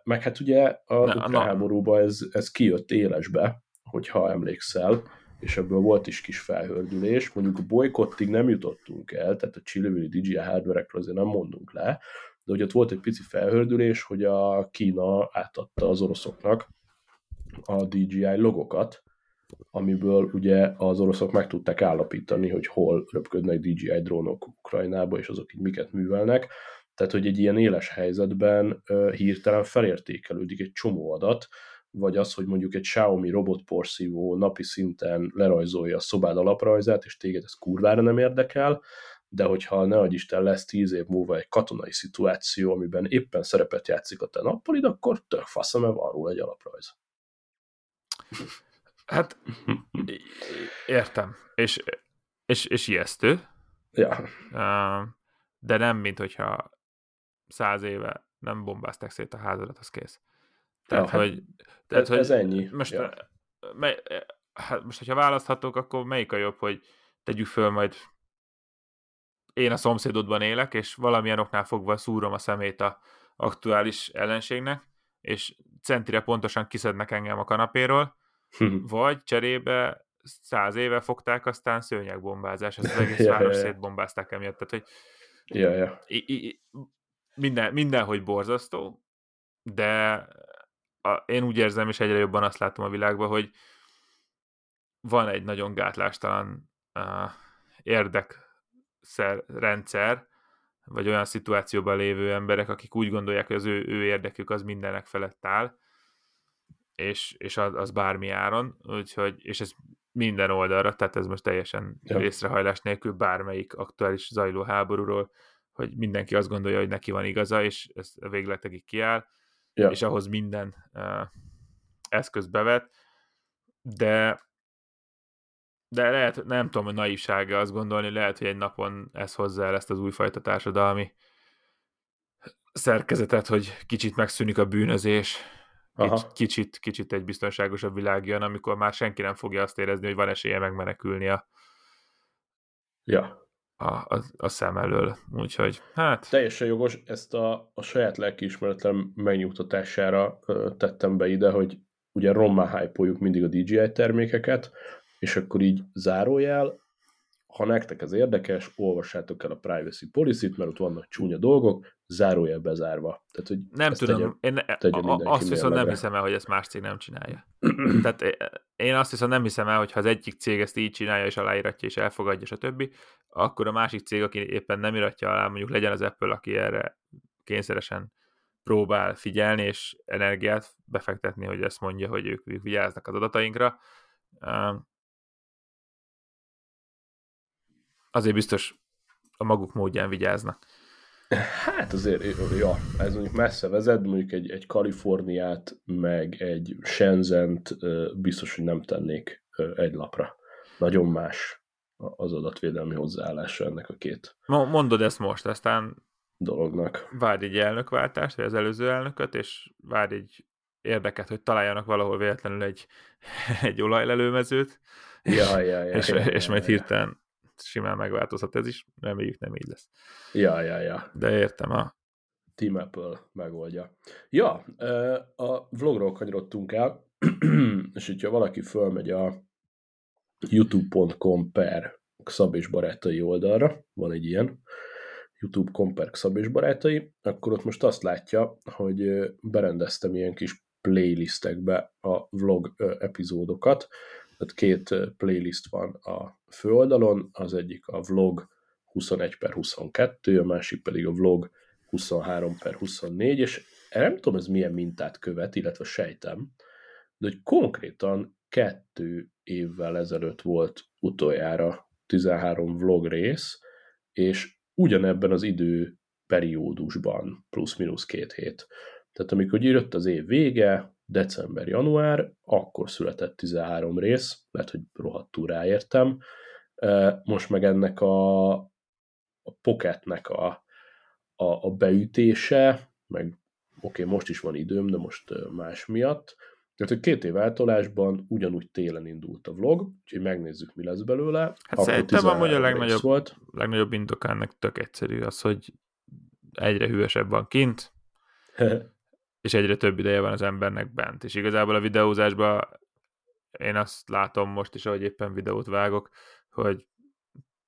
meg hát ugye a ukrán háborúban ez, ez kijött élesbe, hogyha emlékszel, és ebből volt is kis felhördülés. Mondjuk a bolykottig nem jutottunk el, tehát a csillivili DJI hardware azért nem mondunk le, de hogy ott volt egy pici felhördülés, hogy a Kína átadta az oroszoknak a DJI logokat, amiből ugye az oroszok meg tudták állapítani, hogy hol röpködnek DJI drónok Ukrajnába, és azok így miket művelnek. Tehát, hogy egy ilyen éles helyzetben hirtelen felértékelődik egy csomó adat, vagy az, hogy mondjuk egy Xiaomi robotporszívó napi szinten lerajzolja a szobád alaprajzát, és téged ez kurvára nem érdekel, de hogyha ne adj Isten lesz tíz év múlva egy katonai szituáció, amiben éppen szerepet játszik a te nappalid, akkor tök faszom, mert van róla egy alaprajz. Hát értem. És, és, és ijesztő. Ja. De nem, mint hogyha száz éve nem bombázták szét a házadat, az kész. Tehát, ja, hogy, hát tehát, ez, hogy ez ennyi. Most, ja. mely, hát most, hogyha választhatok, akkor melyik a jobb, hogy tegyük föl majd én a szomszédodban élek, és valamilyen oknál fogva szúrom a szemét a aktuális ellenségnek, és centire pontosan kiszednek engem a kanapéról, vagy cserébe száz éve fogták, aztán szőnyegbombázás, az egész ja, város ja, szétbombázták emiatt. Tehát, hogy ja, ja. I, I, minden, mindenhogy borzasztó, de a, én úgy érzem, és egyre jobban azt látom a világban, hogy van egy nagyon gátlástalan uh, érdekrendszer, vagy olyan szituációban lévő emberek, akik úgy gondolják, hogy az ő, ő érdekük az mindenek felett áll, és, és az, az bármi áron, úgyhogy, és ez minden oldalra, tehát ez most teljesen ja. részrehajlás nélkül bármelyik aktuális zajló háborúról, hogy mindenki azt gondolja, hogy neki van igaza, és ez a végletekig kiáll, ja. és ahhoz minden uh, eszköz bevet, de de lehet, nem tudom, hogy naivsága azt gondolni, lehet, hogy egy napon ez hozzá el ezt az újfajta társadalmi szerkezetet, hogy kicsit megszűnik a bűnözés, Aha. kicsit, kicsit egy biztonságosabb világ jön, amikor már senki nem fogja azt érezni, hogy van esélye megmenekülni a, ja. a, a, a szem elől. Úgyhogy, hát... Teljesen jogos, ezt a, a saját lelkiismeretlem megnyugtatására ö, tettem be ide, hogy ugye rommá hype mindig a DJI termékeket, és akkor így zárójel, ha nektek ez érdekes, olvassátok el a privacy policy-t, mert ott vannak csúnya dolgok, zárójel bezárva. Tehát, hogy nem tudom, tegye, én tegye a, azt viszont nem hiszem el, hogy ezt más cég nem csinálja. Tehát én azt viszont nem hiszem el, hogy ha az egyik cég ezt így csinálja, és aláíratja, és elfogadja, stb., akkor a másik cég, aki éppen nem iratja alá, mondjuk legyen az Apple, aki erre kényszeresen próbál figyelni, és energiát befektetni, hogy ezt mondja, hogy ők, ők vigyáznak az adatainkra azért biztos a maguk módján vigyáznak. Hát azért, ja, ez mondjuk messze vezet, mondjuk egy, egy Kaliforniát, meg egy Shenzent biztos, hogy nem tennék egy lapra. Nagyon más az adatvédelmi hozzáállása ennek a két. Mondod ezt most, aztán dolognak. Várj egy elnökváltást, vagy az előző elnököt, és várj egy érdeket, hogy találjanak valahol véletlenül egy, egy olajlelőmezőt, ja, ja, ja, és, ja, és majd hirtelen simán megváltozhat ez is, reméljük nem így lesz. Ja, ja, ja. De értem a... Team Apple megoldja. Ja, a vlogról kanyarodtunk el, és hogyha valaki fölmegy a youtube.com per és barátai oldalra, van egy ilyen, youtube.com per Szab és barátai, akkor ott most azt látja, hogy berendeztem ilyen kis playlistekbe a vlog epizódokat, tehát két playlist van a főoldalon, az egyik a vlog 21 per 22, a másik pedig a vlog 23 per 24, és nem tudom, ez milyen mintát követ, illetve sejtem, de hogy konkrétan kettő évvel ezelőtt volt utoljára 13 vlog rész, és ugyanebben az idő periódusban, plusz-minusz két hét. Tehát amikor jött az év vége, december-január, akkor született 13 rész, lehet, hogy rohadtul ráértem. Most meg ennek a, a pocketnek a, a, a beütése, meg oké, okay, most is van időm, de most más miatt. Tehát, hogy két év eltolásban ugyanúgy télen indult a vlog, úgyhogy megnézzük, mi lesz belőle. Hát Akkor szerintem amúgy a legnagyobb, volt. legnagyobb indok ennek tök egyszerű az, hogy egyre hűvösebb van kint, és egyre több ideje van az embernek bent. És igazából a videózásban én azt látom most is, ahogy éppen videót vágok, hogy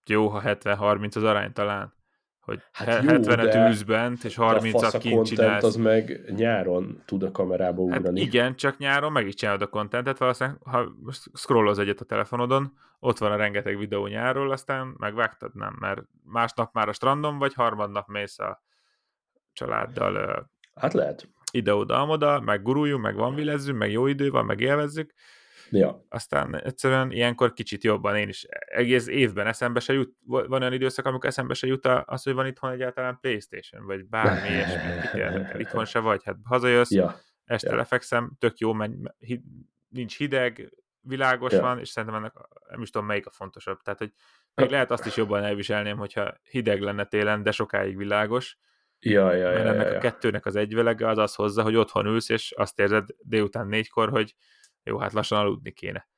jó, ha 70-30 az arány talán, hogy hát 75 űz bent, és 30-at kint csinálsz. az meg nyáron tud a kamerába hát ugrani. Hát igen, csak nyáron meg is csinálod a kontentet, valószínűleg, ha scrolloz egyet a telefonodon, ott van a rengeteg videó nyárról, aztán megvágtad, nem, mert másnap már a strandon vagy, harmadnap mész a családdal. Hát lehet ide-oda-amoda, meg guruljunk, meg van vilezzünk, meg jó idő van, meg élvezzük. Ja. Aztán egyszerűen ilyenkor kicsit jobban én is egész évben eszembe se jut, van olyan időszak, amikor eszembe se jut az, hogy van itthon egyáltalán Playstation, vagy bármi ilyesmi, Itthon se vagy, hát hazajössz, ja. este ja. lefekszem, tök jó, menj, nincs hideg, világos ja. van, és szerintem ennek nem is tudom, melyik a fontosabb. Tehát, hogy még lehet azt is jobban elviselném, hogyha hideg lenne télen, de sokáig világos. Ja, ja, mert ja, ennek ja, a ja. kettőnek az egyvelege az az hozza, hogy otthon ülsz, és azt érzed délután négykor, hogy jó, hát lassan aludni kéne.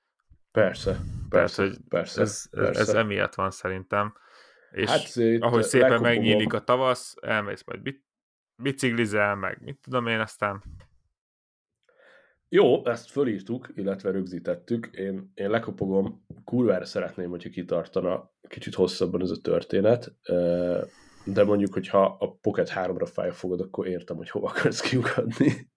Persze, persze, hogy persze, Ez, persze. ez emiatt van szerintem. És Hát, ahogy szépen lekopogom. megnyílik a tavasz, elmész majd bit- biciklizel, meg mit tudom én, aztán Jó, ezt fölírtuk, illetve rögzítettük. Én, én lekopogom, kurvára szeretném, hogyha kitartana kicsit hosszabban ez a történet, de mondjuk, hogyha a Pocket 3-ra felfogod, akkor értem, hogy hova akarsz kiukadni.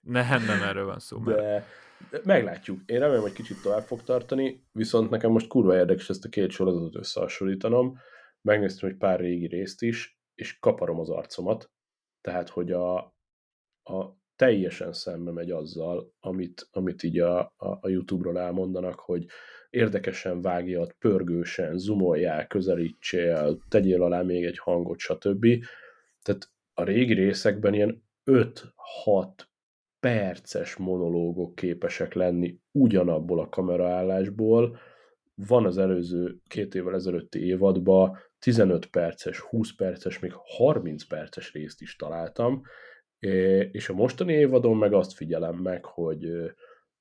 nem, nem erről van szó. Mert... De, de meglátjuk. Én remélem, hogy kicsit tovább fog tartani, viszont nekem most kurva érdekes ezt a két sorozatot összehasonlítanom. Megnéztem egy pár régi részt is, és kaparom az arcomat. Tehát, hogy a, a teljesen szembe megy azzal, amit, amit így a, a, a YouTube-ról elmondanak, hogy érdekesen vágjad, pörgősen, zoomoljál, közelítsél, tegyél alá még egy hangot, stb. Tehát a régi részekben ilyen 5-6 perces monológok képesek lenni ugyanabból a kameraállásból. Van az előző két évvel ezelőtti évadban 15 perces, 20 perces, még 30 perces részt is találtam, és a mostani évadon meg azt figyelem meg, hogy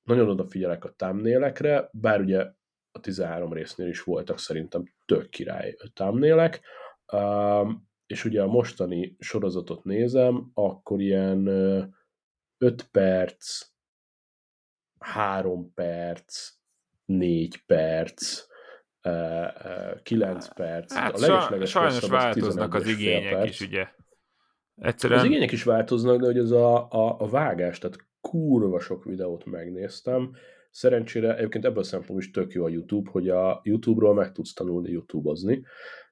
nagyon odafigyelek a thumbnailekre, bár ugye a 13 résznél is voltak szerintem tök király thumbnailek, és ugye a mostani sorozatot nézem, akkor ilyen 5 perc, 3 perc, 4 perc, 9 perc. Hát a legesleges sajnos változnak az 11,5 igények is, ugye. Egyszerűen... Az igények is változnak, de hogy az a, a, a vágás, tehát kurva sok videót megnéztem. Szerencsére egyébként ebből a szempontból is tök jó a YouTube, hogy a YouTube-ról meg tudsz tanulni YouTube-ozni.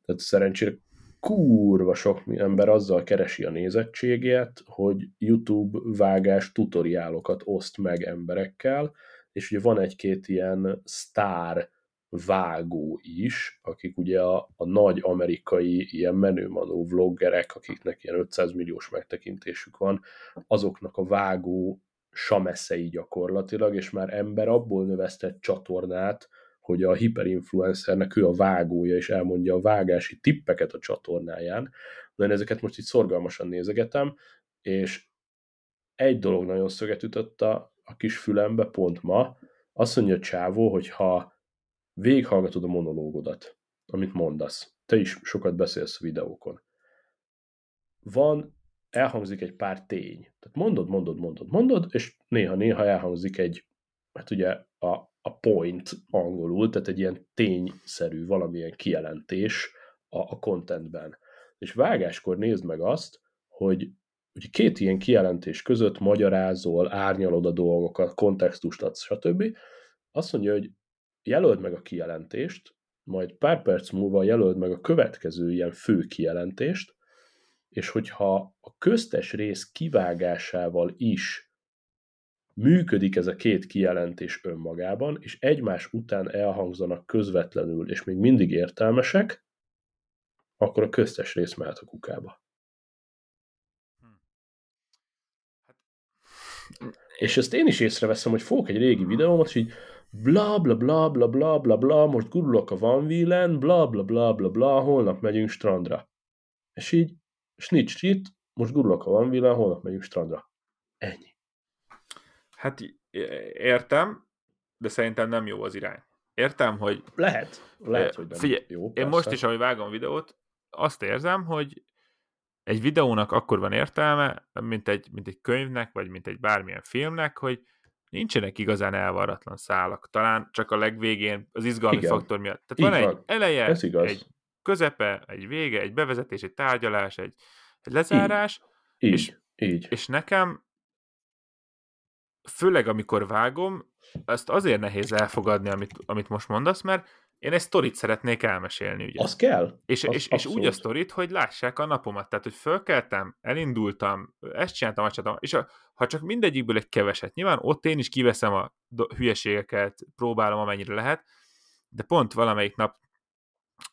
Tehát szerencsére kurva sok ember azzal keresi a nézettségét, hogy YouTube vágás tutoriálokat oszt meg emberekkel, és ugye van egy-két ilyen sztár vágó is, akik ugye a, a nagy amerikai ilyen menőmanó vloggerek, akiknek ilyen 500 milliós megtekintésük van, azoknak a vágó sameszei gyakorlatilag, és már ember abból növesztett csatornát, hogy a hiperinfluencernek ő a vágója, és elmondja a vágási tippeket a csatornáján. Na én ezeket most itt szorgalmasan nézegetem, és egy dolog nagyon szöget ütött a, a kis fülembe pont ma, azt mondja a csávó, hogy ha végighallgatod a monológodat, amit mondasz, te is sokat beszélsz a videókon, van, elhangzik egy pár tény. Tehát mondod, mondod, mondod, mondod, és néha-néha elhangzik egy, hát ugye a, a point angolul, tehát egy ilyen tényszerű valamilyen kijelentés a, a contentben. És vágáskor nézd meg azt, hogy ugye két ilyen kijelentés között magyarázol, árnyalod a dolgokat, kontextust adsz, stb. Azt mondja, hogy jelöld meg a kijelentést, majd pár perc múlva jelöld meg a következő ilyen fő kijelentést, és hogyha a köztes rész kivágásával is működik ez a két kijelentés önmagában, és egymás után elhangzanak közvetlenül, és még mindig értelmesek, akkor a köztes rész mehet a kukába. És ezt én is észreveszem, hogy fogok egy régi videómat, és így bla bla bla bla bla bla bla, most gurulok a Van Wheelen, bla bla bla bla bla, holnap megyünk strandra. És így snitch shit, most gurulok a Van Wheelen, holnap megyünk strandra. Ennyi. Hát értem, de szerintem nem jó az irány. Értem, hogy... Lehet. Lehet, hogy nem Figyelj, jó. Én persze. most is, ahogy vágom a videót, azt érzem, hogy egy videónak akkor van értelme, mint egy, mint egy könyvnek, vagy mint egy bármilyen filmnek, hogy nincsenek igazán elvarratlan szálak. Talán csak a legvégén az izgalmi Igen. faktor miatt. Tehát Így van, van. egy eleje, Ez igaz. egy közepe, egy vége, egy bevezetés, egy tárgyalás, egy, egy lezárás, Így, és- így. és nekem főleg amikor vágom, ezt azért nehéz elfogadni, amit, amit most mondasz, mert én egy sztorit szeretnék elmesélni, ugye? Az kell. És, Az és, és úgy a sztorit, hogy lássák a napomat. Tehát, hogy fölkeltem, elindultam, ezt csináltam, azt csináltam, és a, ha csak mindegyikből egy keveset, nyilván ott én is kiveszem a hülyeségeket, próbálom amennyire lehet, de pont valamelyik nap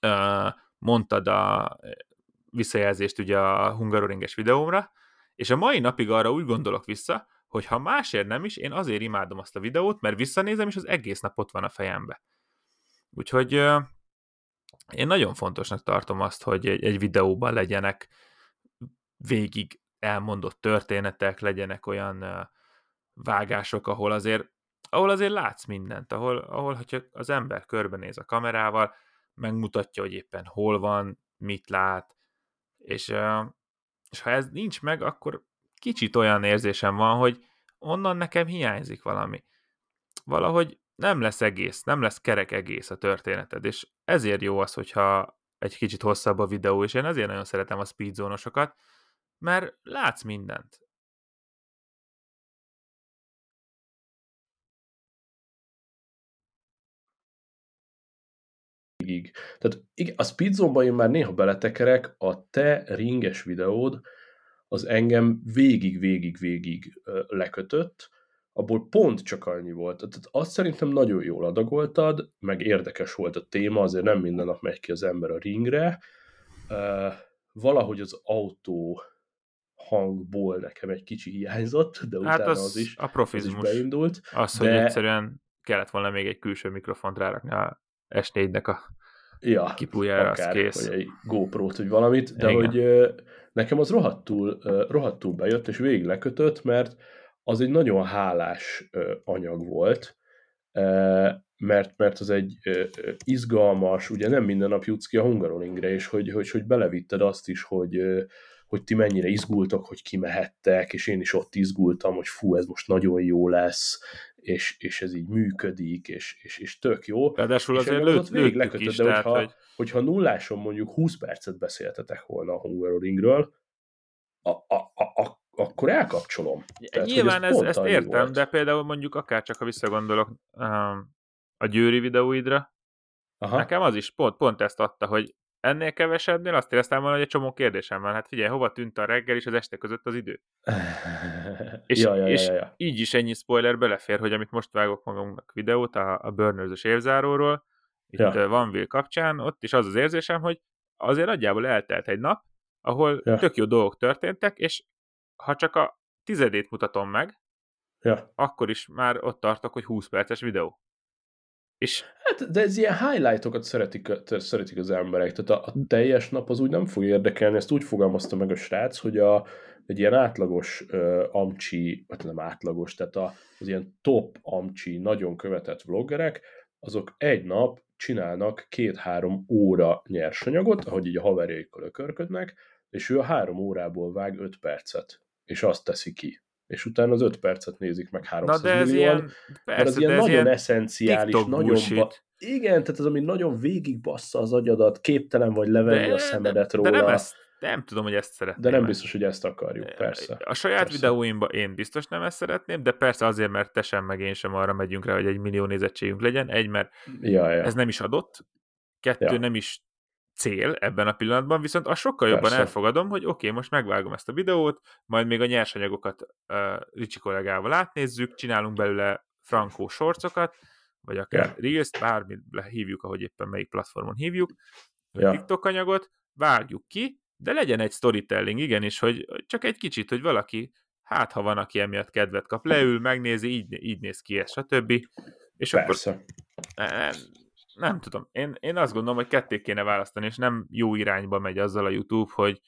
uh, mondtad a visszajelzést ugye a Hungaroringes videómra, és a mai napig arra úgy gondolok vissza, hogy ha másért nem is, én azért imádom azt a videót, mert visszanézem, és az egész nap ott van a fejembe. Úgyhogy én nagyon fontosnak tartom azt, hogy egy videóban legyenek végig elmondott történetek, legyenek olyan vágások, ahol azért, ahol azért látsz mindent, ahol, ahol hogyha az ember körbenéz a kamerával, megmutatja, hogy éppen hol van, mit lát, és, és ha ez nincs meg, akkor kicsit olyan érzésem van, hogy onnan nekem hiányzik valami. Valahogy nem lesz egész, nem lesz kerek egész a történeted, és ezért jó az, hogyha egy kicsit hosszabb a videó, és én ezért nagyon szeretem a speedzónosokat, mert látsz mindent. végig. Tehát a speedzone én már néha beletekerek, a te ringes videód az engem végig-végig-végig lekötött, abból pont csak annyi volt. Tehát azt szerintem nagyon jól adagoltad, meg érdekes volt a téma, azért nem minden nap megy ki az ember a ringre. Uh, valahogy az autó hangból nekem egy kicsi hiányzott, de hát utána az, az is, a profizmus. az is beindult. Az, de... hogy egyszerűen kellett volna még egy külső mikrofont rárakni a S4-nek a ja, kipújára, akár, az kész. Vagy egy GoPro-t, vagy valamit, de Igen. hogy nekem az rohadtul, rohadtul bejött, és végig lekötött, mert az egy nagyon hálás anyag volt, mert, mert az egy izgalmas, ugye nem minden nap jutsz ki a Hungaroringre, és hogy, hogy, hogy belevitted azt is, hogy, hogy ti mennyire izgultak, hogy kimehettek, és én is ott izgultam, hogy fú, ez most nagyon jó lesz, és, és ez így működik, és, és, és tök jó. Ráadásul azért lőtt, végig lekötött, is, de hogyha, hogy... hogyha nulláson mondjuk 20 percet beszéltetek volna a Hungaroringről, a, a, a, a, akkor elkapcsolom. Tehát, Nyilván ez, ezt értem, volt. de például mondjuk akár csak ha visszagondolok um, a Győri videóidra, Aha. nekem az is pont, pont ezt adta, hogy ennél kevesebbnél azt éreztem volna, hogy egy csomó kérdésem van. Hát figyelj, hova tűnt a reggel és az este között az idő? és, ja, ja, és ja, ja. így is ennyi spoiler belefér, hogy amit most vágok magamnak videót a, a Burners-ös évzáróról, itt ja. Van Will kapcsán, ott is az az érzésem, hogy azért nagyjából eltelt egy nap, ahol ja. tök jó dolgok történtek, és ha csak a tizedét mutatom meg, ja. akkor is már ott tartok, hogy 20 perces videó. És... Hát, de ez ilyen highlightokat szeretik, szeretik az emberek, tehát a, a teljes nap az úgy nem fog érdekelni, ezt úgy fogalmazta meg a srác, hogy a, egy ilyen átlagos uh, amcsi, hát nem átlagos, tehát a, az ilyen top amcsi, nagyon követett vloggerek, azok egy nap csinálnak két-három óra nyersanyagot, ahogy így a haverjaikkal ökörködnek, és ő a három órából vág öt percet, és azt teszi ki és utána az 5 percet nézik meg 300 Na de ez millióan, ilyen, persze, az ilyen nagyon ilyen eszenciális, nagyon ba... Igen, tehát az, ami nagyon végig bassza az agyadat, képtelen vagy levenni de, a szemedet róla. De nem, ezt, nem tudom, hogy ezt szeretném. De nem meg. biztos, hogy ezt akarjuk, persze. A saját persze. videóimban én biztos nem ezt szeretném, de persze azért, mert te sem, meg én sem arra megyünk rá, hogy egy millió nézettségünk legyen. Egy, mert ja, ja. ez nem is adott. Kettő, ja. nem is cél ebben a pillanatban, viszont azt sokkal jobban Persze. elfogadom, hogy oké, okay, most megvágom ezt a videót, majd még a nyersanyagokat uh, Ricsi kollégával átnézzük, csinálunk belőle frankó sorcokat, vagy akár yeah. reels bármit hívjuk, ahogy éppen melyik platformon hívjuk, yeah. TikTok anyagot, vágjuk ki, de legyen egy storytelling, igenis, hogy csak egy kicsit, hogy valaki, hát ha van, aki emiatt kedvet kap, leül, megnézi, így, így néz ki ez, stb. És Persze. akkor nem tudom. Én, én azt gondolom, hogy ketté kéne választani, és nem jó irányba megy azzal a YouTube, hogy,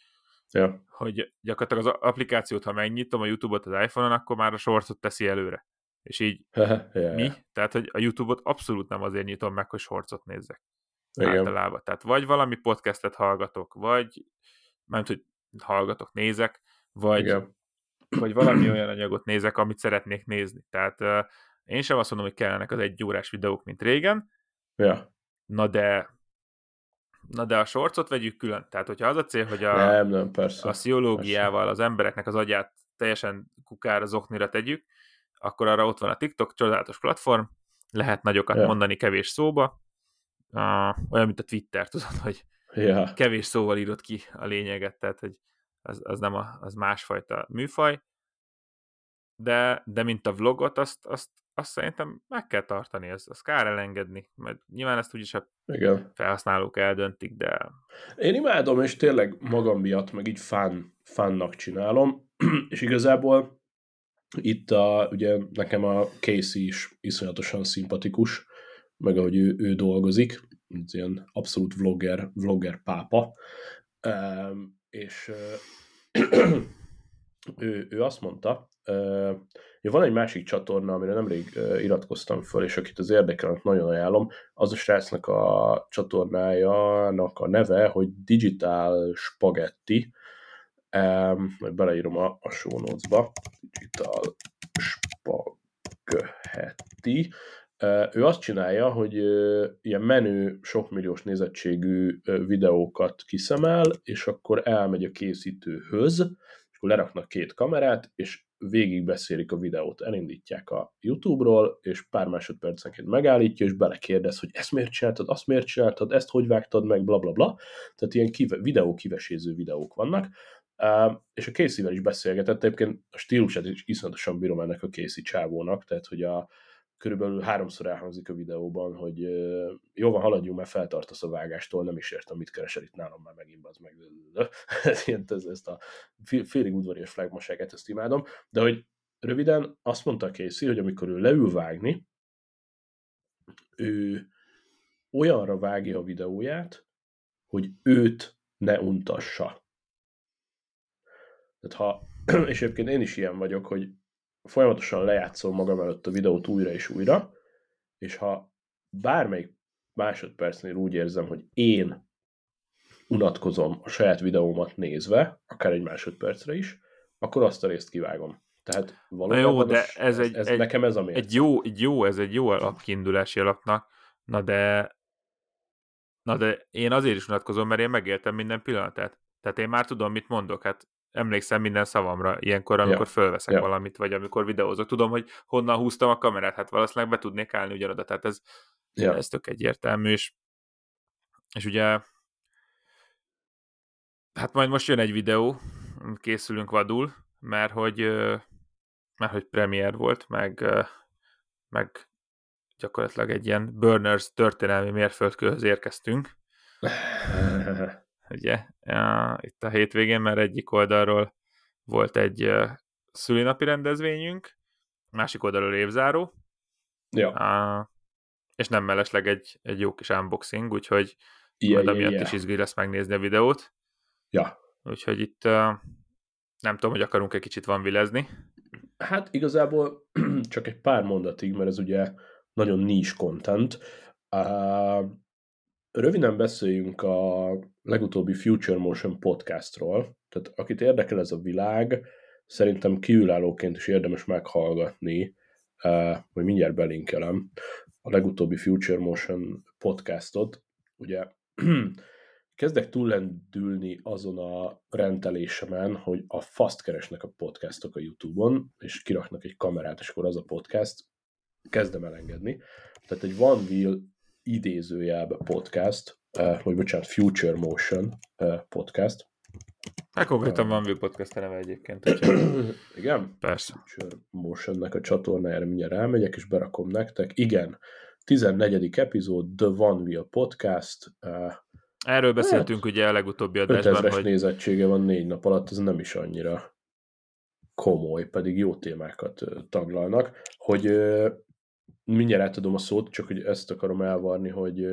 ja. hogy gyakorlatilag az applikációt, ha megnyitom a YouTube-ot az iPhone-on, akkor már a shortsot teszi előre. És így ja, mi? Ja. Tehát, hogy a YouTube-ot abszolút nem azért nyitom meg, hogy shortsot nézzek. Igen. Általában. Tehát vagy valami podcastet hallgatok, vagy nem hogy hallgatok, nézek, vagy, Igen. vagy valami olyan anyagot nézek, amit szeretnék nézni. Tehát uh, én sem azt mondom, hogy kellenek az egy órás videók, mint régen, Ja. Na de Na de a sorcot vegyük külön. Tehát, hogyha az a cél, hogy a, nem, nem, persze, a sziológiával persze. az embereknek az agyát teljesen kukára, zoknira tegyük, akkor arra ott van a TikTok, csodálatos platform, lehet nagyokat ja. mondani kevés szóba, uh, olyan, mint a Twitter, tudod, hogy ja. kevés szóval írod ki a lényeget, tehát hogy az, az nem a, az másfajta műfaj, de, de mint a vlogot, azt, azt azt szerintem meg kell tartani, ezt, azt kár elengedni, mert nyilván ezt úgyis a Igen. felhasználók eldöntik, de... Én imádom, és tényleg magam miatt, meg így fán, fánnak csinálom, és igazából itt a, ugye nekem a Casey is iszonyatosan szimpatikus, meg ahogy ő, ő dolgozik, ilyen abszolút vlogger, vlogger pápa, és ő, ő azt mondta, Ja, van egy másik csatorna, amire nemrég iratkoztam föl, és akit az érdekel, nagyon ajánlom. Az a srácnak a csatornájának a neve, hogy Digital Spaghetti. Majd beleírom a, a show notes-ba. Digital Spaghetti. Ő azt csinálja, hogy ilyen menő, sokmilliós nézettségű videókat kiszemel, és akkor elmegy a készítőhöz, és akkor leraknak két kamerát, és végigbeszélik a videót, elindítják a YouTube-ról, és pár másodpercenként megállítja, és belekérdez, hogy ezt miért csináltad, azt miért csináltad, ezt hogy vágtad meg, bla bla bla. Tehát ilyen kive, videó kiveséző videók vannak. Uh, és a casey is beszélgetett, egyébként a stílusát is iszonyatosan bírom ennek a Casey csávónak, tehát hogy a, körülbelül háromszor elhangzik a videóban, hogy jó van, haladjunk, mert feltartasz a vágástól, nem is értem, mit keresel itt nálam már megint, az meg. ez, ezt a félig udvarias flagmaságát, ezt imádom, de hogy röviden azt mondta Casey, hogy amikor ő leül vágni, ő olyanra vágja a videóját, hogy őt ne untassa. Tehát ha, és egyébként én is ilyen vagyok, hogy folyamatosan lejátszom magam előtt a videót újra és újra, és ha bármelyik másodpercnél úgy érzem, hogy én unatkozom a saját videómat nézve, akár egy másodpercre is, akkor azt a részt kivágom. Tehát valójában jó, de ez, egy, ez, egy, nekem ez a. Egy jó, egy jó, ez egy jó alapkiindulási alapnak, na de na de én azért is unatkozom, mert én megéltem minden pillanatát. Tehát én már tudom, mit mondok. Hát emlékszem minden szavamra ilyenkor, amikor ja. fölveszek ja. valamit, vagy amikor videózok. Tudom, hogy honnan húztam a kamerát, hát valószínűleg be tudnék állni ugyanoda, tehát ez, ja. ez tök egyértelmű, és, és ugye hát majd most jön egy videó, készülünk vadul, mert hogy mert hogy premier volt, meg, meg gyakorlatilag egy ilyen Burners történelmi mérföldkőhöz érkeztünk. ugye, itt a hétvégén, mert egyik oldalról volt egy szülinapi rendezvényünk, másik oldalról évzáró, ja. és nem mellesleg egy, egy jó kis unboxing, úgyhogy yeah, majd amiatt yeah, is izgi lesz megnézni a videót. Ja. Úgyhogy itt nem tudom, hogy akarunk egy kicsit van vilezni. Hát igazából csak egy pár mondatig, mert ez ugye nagyon niche content. Uh, Röviden beszéljünk a legutóbbi Future Motion podcastról. Tehát akit érdekel ez a világ, szerintem kiülállóként is érdemes meghallgatni, vagy mindjárt belinkelem a legutóbbi Future Motion podcastot. Ugye kezdek túllendülni azon a rendelésemen, hogy a fast keresnek a podcastok a YouTube-on, és kiraknak egy kamerát, és akkor az a podcast, kezdem elengedni. Tehát egy One Wheel idézőjelbe podcast, uh, vagy bocsánat, Future Motion uh, podcast. Hát konkrétan uh, van View Podcast neve egyébként. Igen? Persze. Future Motionnek a csatornájára mindjárt elmegyek, és berakom nektek. Igen, 14. epizód, The One Wheel Podcast. Uh, Erről beszéltünk hát, ugye a legutóbbi adásban, 5000-es hogy... nézettsége van négy nap alatt, ez nem is annyira komoly, pedig jó témákat taglalnak, hogy mindjárt átadom a szót, csak hogy ezt akarom elvarni, hogy,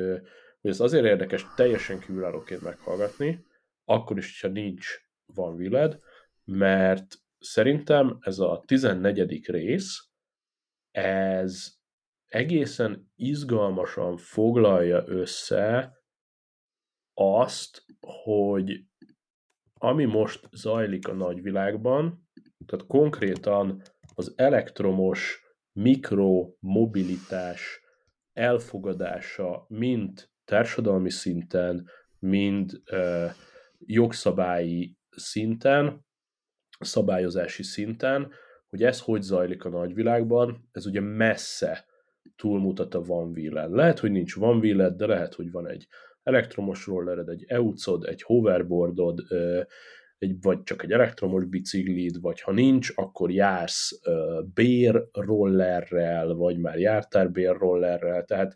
hogy ez azért érdekes teljesen kívülállóként meghallgatni, akkor is, ha nincs van viled, mert szerintem ez a 14. rész, ez egészen izgalmasan foglalja össze azt, hogy ami most zajlik a nagyvilágban, tehát konkrétan az elektromos mikromobilitás elfogadása mind társadalmi szinten, mind uh, jogszabályi szinten, szabályozási szinten, hogy ez hogy zajlik a nagyvilágban, ez ugye messze túlmutat a van wheel Lehet, hogy nincs van wheel de lehet, hogy van egy elektromos rollered, egy eucod, egy hoverboardod, egy, vagy csak egy elektromos biciklid, vagy ha nincs, akkor jársz uh, bérrollerrel, vagy már jártál bérrollerrel, tehát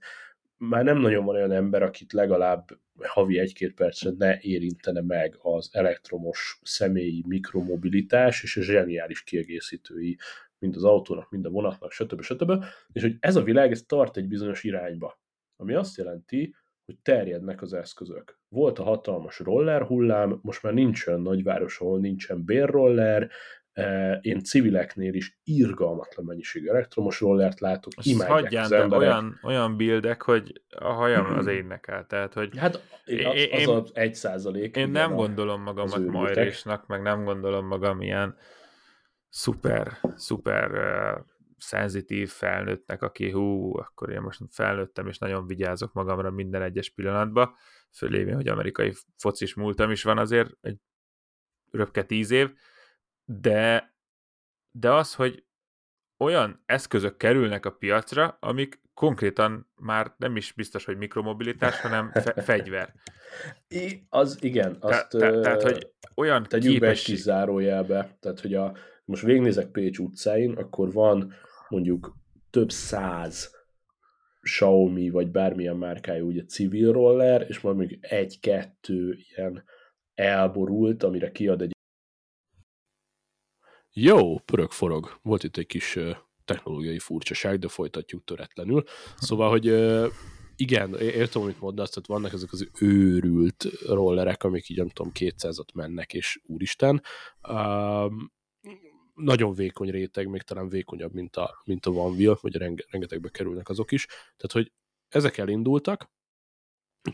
már nem nagyon van olyan ember, akit legalább havi egy-két percre ne érintene meg az elektromos személyi mikromobilitás és a zseniális kiegészítői, mind az autónak, mind a vonatnak, stb. stb. És hogy ez a világ, ez tart egy bizonyos irányba. Ami azt jelenti, hogy terjednek az eszközök. Volt a hatalmas roller hullám, most már nincs olyan nagyváros, ahol nincsen bérroller, e, én civileknél is irgalmatlan mennyiségű elektromos rollert látok, Azt imádják az emberek. Olyan, olyan bildek, hogy a hajam az énekel, tehát hogy... Hát az, én, az az egy százalék. Én nem gondolom magamat majrésnak, meg nem gondolom magam ilyen szuper, szuper szenzitív felnőttnek, aki hú, akkor én most felnőttem, és nagyon vigyázok magamra minden egyes pillanatban, fölévén, hogy amerikai focis múltam is van azért, egy röpke tíz év, de, de az, hogy olyan eszközök kerülnek a piacra, amik konkrétan már nem is biztos, hogy mikromobilitás, hanem fe- fegyver. I, az igen. Azt, te, te, tehát, hogy olyan tegyük képesség... be egy zárójelbe, tehát, hogy a, most végignézek Pécs utcáin, akkor van mondjuk több száz Xiaomi, vagy bármilyen márkájú ugye civil roller, és majd még egy-kettő ilyen elborult, amire kiad egy jó, pörög forog. Volt itt egy kis technológiai furcsaság, de folytatjuk töretlenül. Szóval, hogy igen, értem, amit mondasz, tehát vannak ezek az őrült rollerek, amik így nem tudom, 200-at mennek, és úristen. Nagyon vékony réteg, még talán vékonyabb, mint a, mint a Wheel, vagy renge, rengetegbe kerülnek azok is. Tehát, hogy ezek elindultak,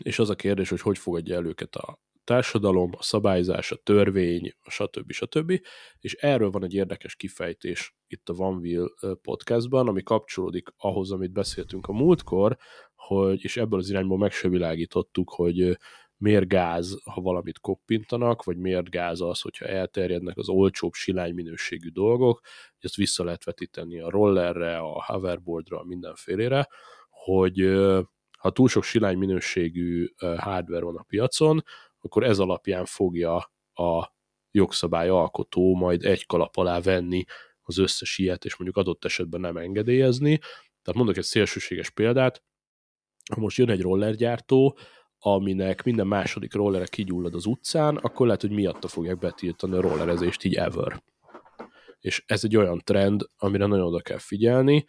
és az a kérdés, hogy hogy fogadja el őket a társadalom, a szabályzás, a törvény, stb. stb. És erről van egy érdekes kifejtés itt a Wheel podcastban, ami kapcsolódik ahhoz, amit beszéltünk a múltkor, hogy, és ebből az irányból meg hogy miért gáz, ha valamit koppintanak, vagy miért gáz az, hogyha elterjednek az olcsóbb silány minőségű dolgok, ezt vissza lehet vetíteni a rollerre, a hoverboardra, mindenfélére, hogy ha túl sok silány minőségű hardware van a piacon, akkor ez alapján fogja a jogszabály alkotó majd egy kalap alá venni az összes ilyet, és mondjuk adott esetben nem engedélyezni. Tehát mondok egy szélsőséges példát, ha most jön egy rollergyártó, aminek minden második rollere kigyullad az utcán, akkor lehet, hogy miatta fogják betiltani a rollerezést így ever. És ez egy olyan trend, amire nagyon oda kell figyelni,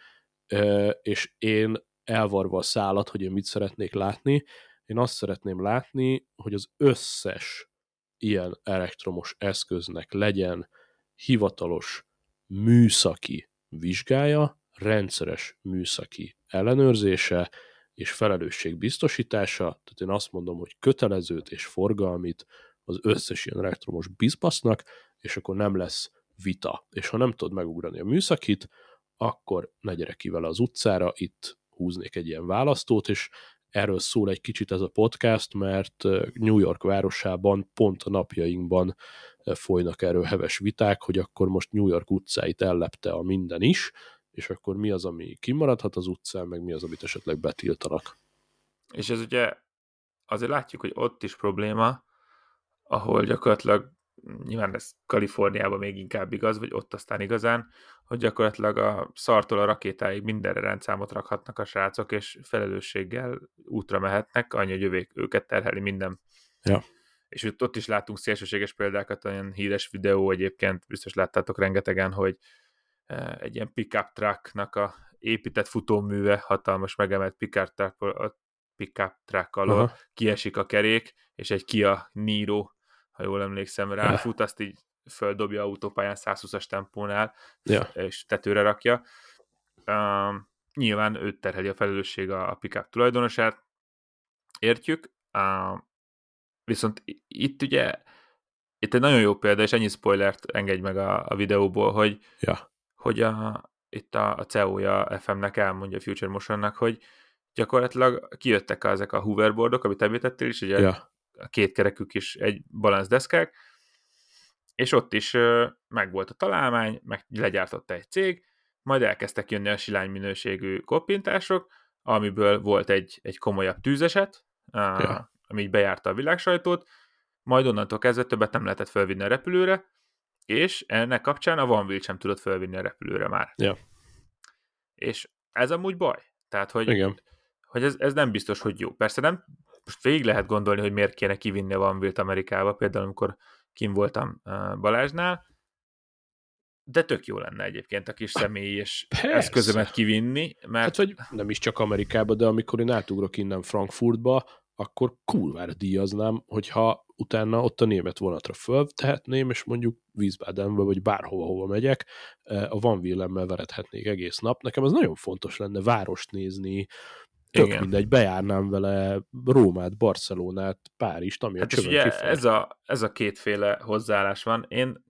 és én elvarva a szállat, hogy én mit szeretnék látni, én azt szeretném látni, hogy az összes ilyen elektromos eszköznek legyen hivatalos műszaki vizsgája, rendszeres műszaki ellenőrzése, és felelősség biztosítása, tehát én azt mondom, hogy kötelezőt és forgalmit az összes ilyen elektromos bizbasznak, és akkor nem lesz vita. És ha nem tudod megugrani a műszakit, akkor ne gyere ki vele az utcára, itt húznék egy ilyen választót, és erről szól egy kicsit ez a podcast, mert New York városában pont a napjainkban folynak erről heves viták, hogy akkor most New York utcáit ellepte a minden is, és akkor mi az, ami kimaradhat az utcán, meg mi az, amit esetleg betiltanak. És ez ugye azért látjuk, hogy ott is probléma, ahol gyakorlatilag nyilván ez Kaliforniában még inkább igaz, vagy ott aztán igazán, hogy gyakorlatilag a szartól a rakétáig mindenre rendszámot rakhatnak a srácok, és felelősséggel útra mehetnek, annyi, hogy jövék őket terheli minden. Ja. És ott, ott is látunk szélsőséges példákat, olyan híres videó egyébként, biztos láttátok rengetegen, hogy egy ilyen pickup trucknak a épített futóműve, hatalmas megemelt pickup truck, a pickup truck alól Aha. kiesik a kerék, és egy Kia Niro, ha jól emlékszem, ráfut, azt így földobja autópályán 120-as tempónál, ja. és tetőre rakja. Uh, nyilván őt terheli a felelősség a, a pickup tulajdonosát, értjük, uh, viszont itt ugye itt egy nagyon jó példa, és ennyi spoilert engedj meg a, a videóból, hogy ja hogy a, itt a, a CEO-ja FM-nek elmondja a Future Motionnak, hogy gyakorlatilag kijöttek ezek a hoverboardok, amit említettél is, ugye ja. a két kerekük is egy deszkák, és ott is meg volt a találmány, meg legyártotta egy cég, majd elkezdtek jönni a silány minőségű koppintások, amiből volt egy, egy komolyabb tűzeset, ja. ami így bejárta a világsajtót, majd onnantól kezdve többet nem lehetett felvinni a repülőre, és ennek kapcsán a Van sem tudott felvinni a repülőre már. Ja. És ez amúgy baj. Tehát, hogy, Igen. hogy ez, ez nem biztos, hogy jó. Persze nem, most végig lehet gondolni, hogy miért kéne kivinni a Van Amerikába, például amikor kim voltam Balázsnál, de tök jó lenne egyébként a kis személy és Persze. eszközömet kivinni, mert... Hát, vagy nem is csak Amerikába, de amikor én átugrok innen Frankfurtba, akkor kurvára díjaznám, hogyha utána ott a német vonatra föltehetném, és mondjuk Wiesbadenbe, vagy bárhova, hova megyek, a Van Willemmel verethetnék egész nap. Nekem ez nagyon fontos lenne várost nézni, tök Igen. mindegy, bejárnám vele Rómát, Barcelonát, Párizst, ami hát a ugye ez a, ez a kétféle hozzáállás van. Én,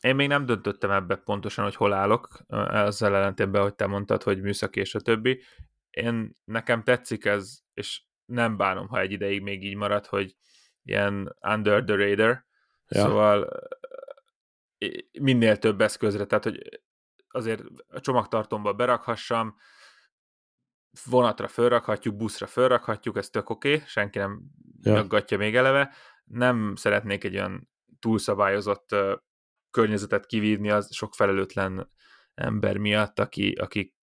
én még nem döntöttem ebbe pontosan, hogy hol állok, ezzel ellentétben, hogy te mondtad, hogy műszaki és a többi. Én, nekem tetszik ez, és nem bánom, ha egy ideig még így marad, hogy ilyen under the radar, ja. szóval minél több eszközre, tehát hogy azért a csomagtartomba berakhassam, vonatra fölrakhatjuk, buszra fölrakhatjuk, ez tök oké, okay, senki nem ja. nyaggatja még eleve. Nem szeretnék egy olyan túlszabályozott uh, környezetet kivívni az sok felelőtlen ember miatt, aki, akik,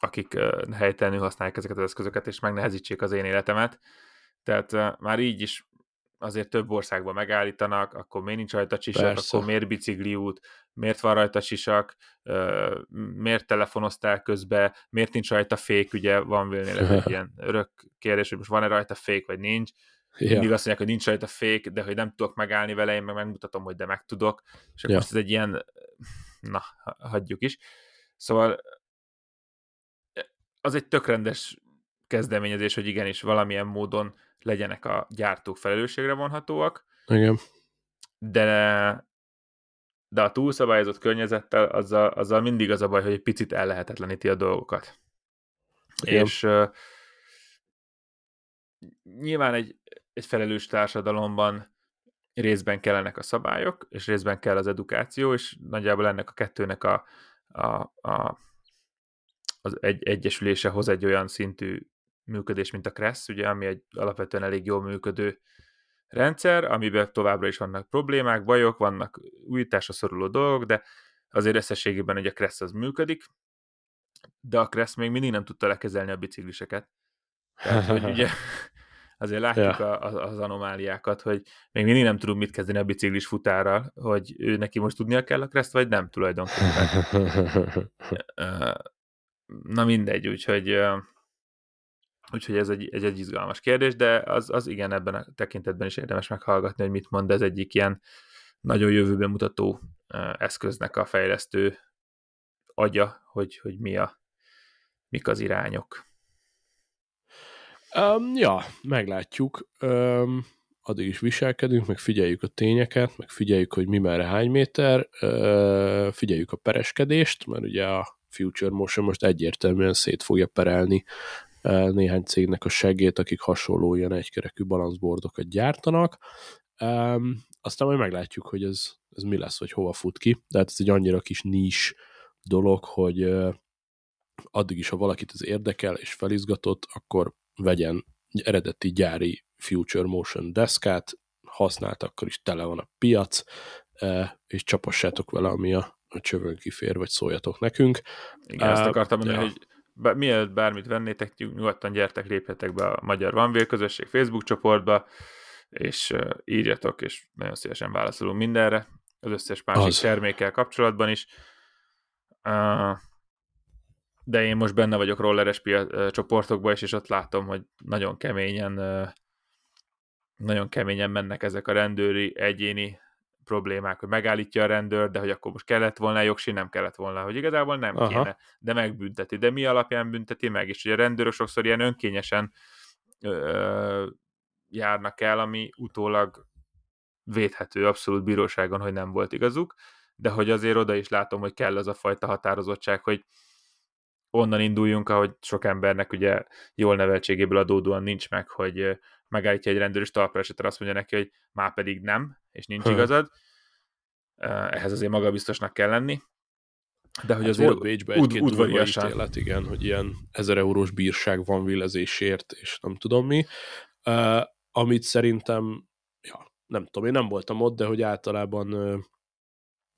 akik uh, helytelenül használják ezeket az eszközöket, és megnehezítsék az én életemet. Tehát uh, már így is azért több országban megállítanak, akkor miért nincs rajta csisak, Persze. akkor miért bicikliút, miért van rajta sisak, miért telefonoztál közbe, miért nincs rajta fék, ugye van vélnél ez egy ilyen örök kérdés, hogy most van-e rajta fék, vagy nincs. Ja. Mindig azt mondják, hogy nincs rajta fék, de hogy nem tudok megállni vele, én meg megmutatom, hogy de meg tudok. És ja. most ez egy ilyen, na, hagyjuk is. Szóval az egy tökrendes kezdeményezés, hogy igenis valamilyen módon legyenek a gyártók felelősségre vonhatóak. Igen. De, de a túlszabályozott környezettel azzal, azzal mindig az a baj, hogy egy picit ellehetetleníti a dolgokat. Igen. És uh, nyilván egy, egy felelős társadalomban részben kellenek a szabályok, és részben kell az edukáció, és nagyjából ennek a kettőnek a, a, a az egy, egyesülése hoz egy olyan szintű működés, mint a Kressz, ugye, ami egy alapvetően elég jól működő rendszer, amiben továbbra is vannak problémák, bajok, vannak újításra szoruló dolgok, de azért összességében ugye a Kressz az működik, de a Kressz még mindig nem tudta lekezelni a bicikliseket. Tehát, hogy ugye azért látjuk ja. a, az anomáliákat, hogy még mindig nem tudunk mit kezdeni a biciklis futárral, hogy ő neki most tudnia kell a Kreszt, vagy nem tulajdonképpen. Na mindegy, úgyhogy Úgyhogy ez egy, egy, egy izgalmas kérdés, de az, az igen, ebben a tekintetben is érdemes meghallgatni, hogy mit mond ez egyik ilyen nagyon jövőben mutató eszköznek a fejlesztő agya, hogy, hogy mi a, mik az irányok. Um, ja, meglátjuk. Um, addig is viselkedünk, meg figyeljük a tényeket, meg figyeljük, hogy mi merre hány méter, uh, figyeljük a pereskedést, mert ugye a Future Motion most egyértelműen szét fogja perelni néhány cégnek a segét, akik hasonló ilyen egykerekű balanszbordokat gyártanak. Um, aztán majd meglátjuk, hogy ez, ez mi lesz, vagy hova fut ki, de hát ez egy annyira kis nis dolog, hogy uh, addig is, ha valakit ez érdekel és felizgatott, akkor vegyen egy eredeti gyári Future Motion deszkát, használt, akkor is tele van a piac, uh, és csapassátok vele, ami a, a csövön kifér, vagy szóljatok nekünk. Igen, uh, ezt akartam mondani, ja. hogy mielőtt bármit vennétek, nyugodtan gyertek, lépjetek be a Magyar Vanvél közösség Facebook csoportba, és írjatok, és nagyon szívesen válaszolunk mindenre, az összes másik az. termékkel kapcsolatban is. De én most benne vagyok rolleres csoportokban is, és ott látom, hogy nagyon keményen nagyon keményen mennek ezek a rendőri egyéni problémák, hogy megállítja a rendőr, de hogy akkor most kellett volna jogsi, nem kellett volna, hogy igazából nem Aha. kéne, de megbünteti. De mi alapján bünteti meg? És ugye a rendőrök sokszor ilyen önkényesen ö, járnak el, ami utólag védhető abszolút bíróságon, hogy nem volt igazuk, de hogy azért oda is látom, hogy kell az a fajta határozottság, hogy onnan induljunk, ahogy sok embernek ugye jól neveltségéből adódóan nincs meg, hogy megállítja egy rendőr, és talpra esetre azt mondja neki, hogy már pedig nem, és nincs hmm. igazad. Ehhez azért magabiztosnak kell lenni. De hogy hát azért volt Bécsbe egy-két udvariasan. Ítélet, igen, hogy ilyen ezer eurós bírság van villezésért, és nem tudom mi. Uh, amit szerintem, ja, nem tudom, én nem voltam ott, de hogy általában uh,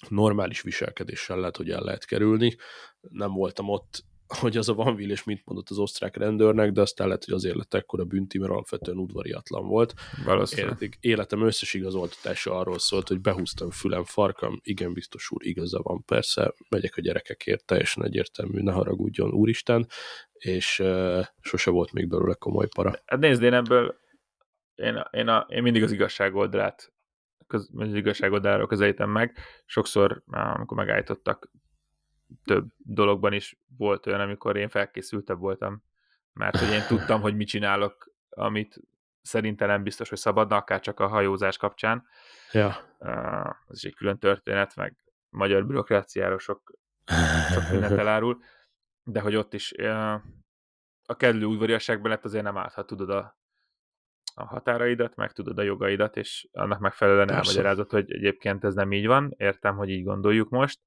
normális viselkedéssel lehet, hogy el lehet kerülni. Nem voltam ott hogy az a Van és mit mondott az osztrák rendőrnek, de aztán lehet, hogy azért lett ekkora bünti, mert alapvetően udvariatlan volt. Valószínűleg. Életem összes igazoltatása arról szólt, hogy behúztam fülem, farkam, igen, biztos úr, igaza van, persze, megyek a gyerekekért, teljesen egyértelmű, ne haragudjon, úristen, és uh, sose volt még belőle komoly para. Hát nézd, én ebből én, én, a, én mindig az igazságoldalát köz, az igazságoldalról közelítem meg. Sokszor, amikor megállítottak több dologban is volt olyan, amikor én felkészültebb voltam, mert hogy én tudtam, hogy mit csinálok, amit szerintem nem biztos, hogy szabadna, akár csak a hajózás kapcsán. Ja. Ez is egy külön történet, meg magyar bürokráciáról sok, sok mindent elárul, de hogy ott is a kellő udvariasságban lett azért nem állt, ha tudod a, a határaidat, meg tudod a jogaidat, és annak megfelelően Persze. elmagyarázod, hogy egyébként ez nem így van, értem, hogy így gondoljuk most,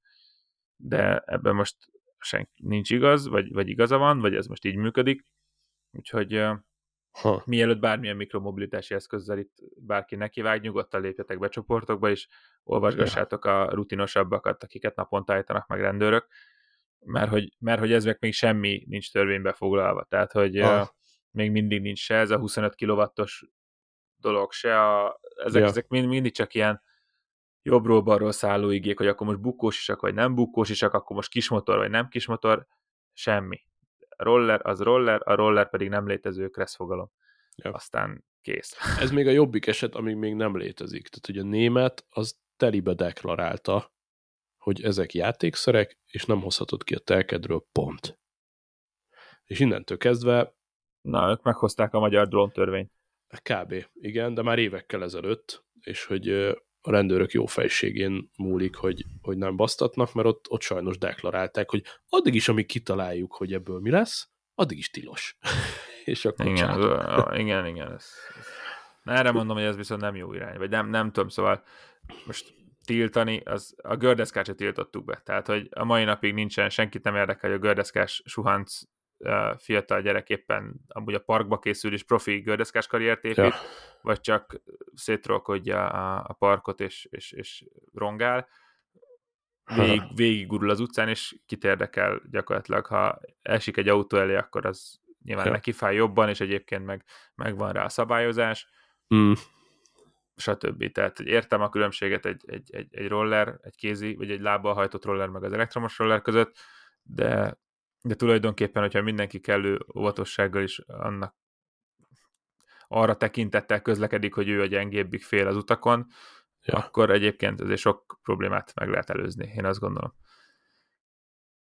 de ebben most senki nincs igaz, vagy, vagy igaza van, vagy ez most így működik. Úgyhogy ha. mielőtt bármilyen mikromobilitási eszközzel itt bárki nekivág, nyugodtan lépjetek be csoportokba, és olvasgassátok ja. a rutinosabbakat, akiket naponta állítanak meg rendőrök, mert hogy, mert hogy ez meg még semmi nincs törvénybe foglalva. Tehát, hogy ha. még mindig nincs se ez a 25 kW-os dolog, se a, ezek, ja. ezek mind, mindig csak ilyen jobbról-balról szálló igék, hogy akkor most bukós isak, vagy nem bukós isak, akkor most kismotor, vagy nem kismotor, semmi. A roller az roller, a roller pedig nem létező kresszfogalom. Ja. Aztán kész. Ez még a jobbik eset, amíg még nem létezik. Tehát, hogy a német az telibe deklarálta, hogy ezek játékszerek, és nem hozhatod ki a telkedről pont. És innentől kezdve... Na, ők meghozták a magyar drón törvényt. Kb. Igen, de már évekkel ezelőtt, és hogy a rendőrök jó fejségén múlik, hogy, hogy nem basztatnak, mert ott, ott sajnos deklarálták, hogy addig is, amíg kitaláljuk, hogy ebből mi lesz, addig is tilos. és akkor igen, az, igen, igen. Ez, ez. Erre mondom, hogy ez viszont nem jó irány, vagy nem, nem tudom, szóval most tiltani, az a gördeszkát tiltottuk be. Tehát, hogy a mai napig nincsen, senkit nem érdekel, hogy a gördeszkás suhanc fiatal gyerek éppen amúgy a parkba készül és profi gördeszkás karriert épít, ja. vagy csak szétrolkodja a, a parkot és, és, és rongál, végig, végig gurul az utcán, és kit érdekel gyakorlatilag, ha esik egy autó elé, akkor az nyilván ja. neki fáj jobban, és egyébként meg, meg van rá a szabályozás, mm. stb. Tehát értem a különbséget egy, egy, egy, egy roller, egy kézi, vagy egy lábbal hajtott roller, meg az elektromos roller között, de de tulajdonképpen, hogyha mindenki kellő óvatossággal is annak arra tekintettel közlekedik, hogy ő a gyengébbik fél az utakon, ja. akkor egyébként azért sok problémát meg lehet előzni, én azt gondolom.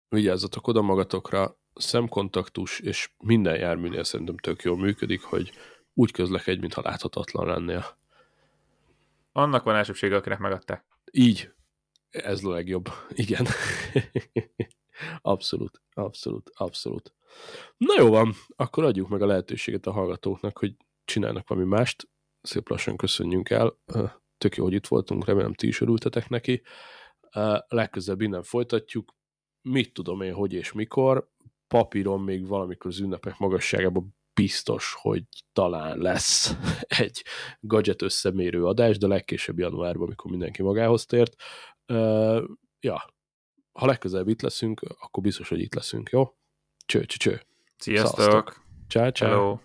Vigyázzatok oda magatokra, szemkontaktus, és minden járműnél szerintem tök jól működik, hogy úgy közlekedj, mintha láthatatlan lennél. Annak van elsőbsége, akinek megadták. Így. Ez a legjobb. Igen. Abszolút, abszolút, abszolút. Na jó van, akkor adjuk meg a lehetőséget a hallgatóknak, hogy csinálnak valami mást. Szép lassan köszönjünk el. Tök jó, hogy itt voltunk, remélem ti is örültetek neki. Legközelebb innen folytatjuk. Mit tudom én, hogy és mikor. Papíron még valamikor az ünnepek magasságában biztos, hogy talán lesz egy gadget összemérő adás, de legkésőbb januárban, amikor mindenki magához tért. Ja, ha legközelebb itt leszünk, akkor biztos, hogy itt leszünk, jó? Cső, cső, cső. Sziasztok! Ciao, ciao. Hello.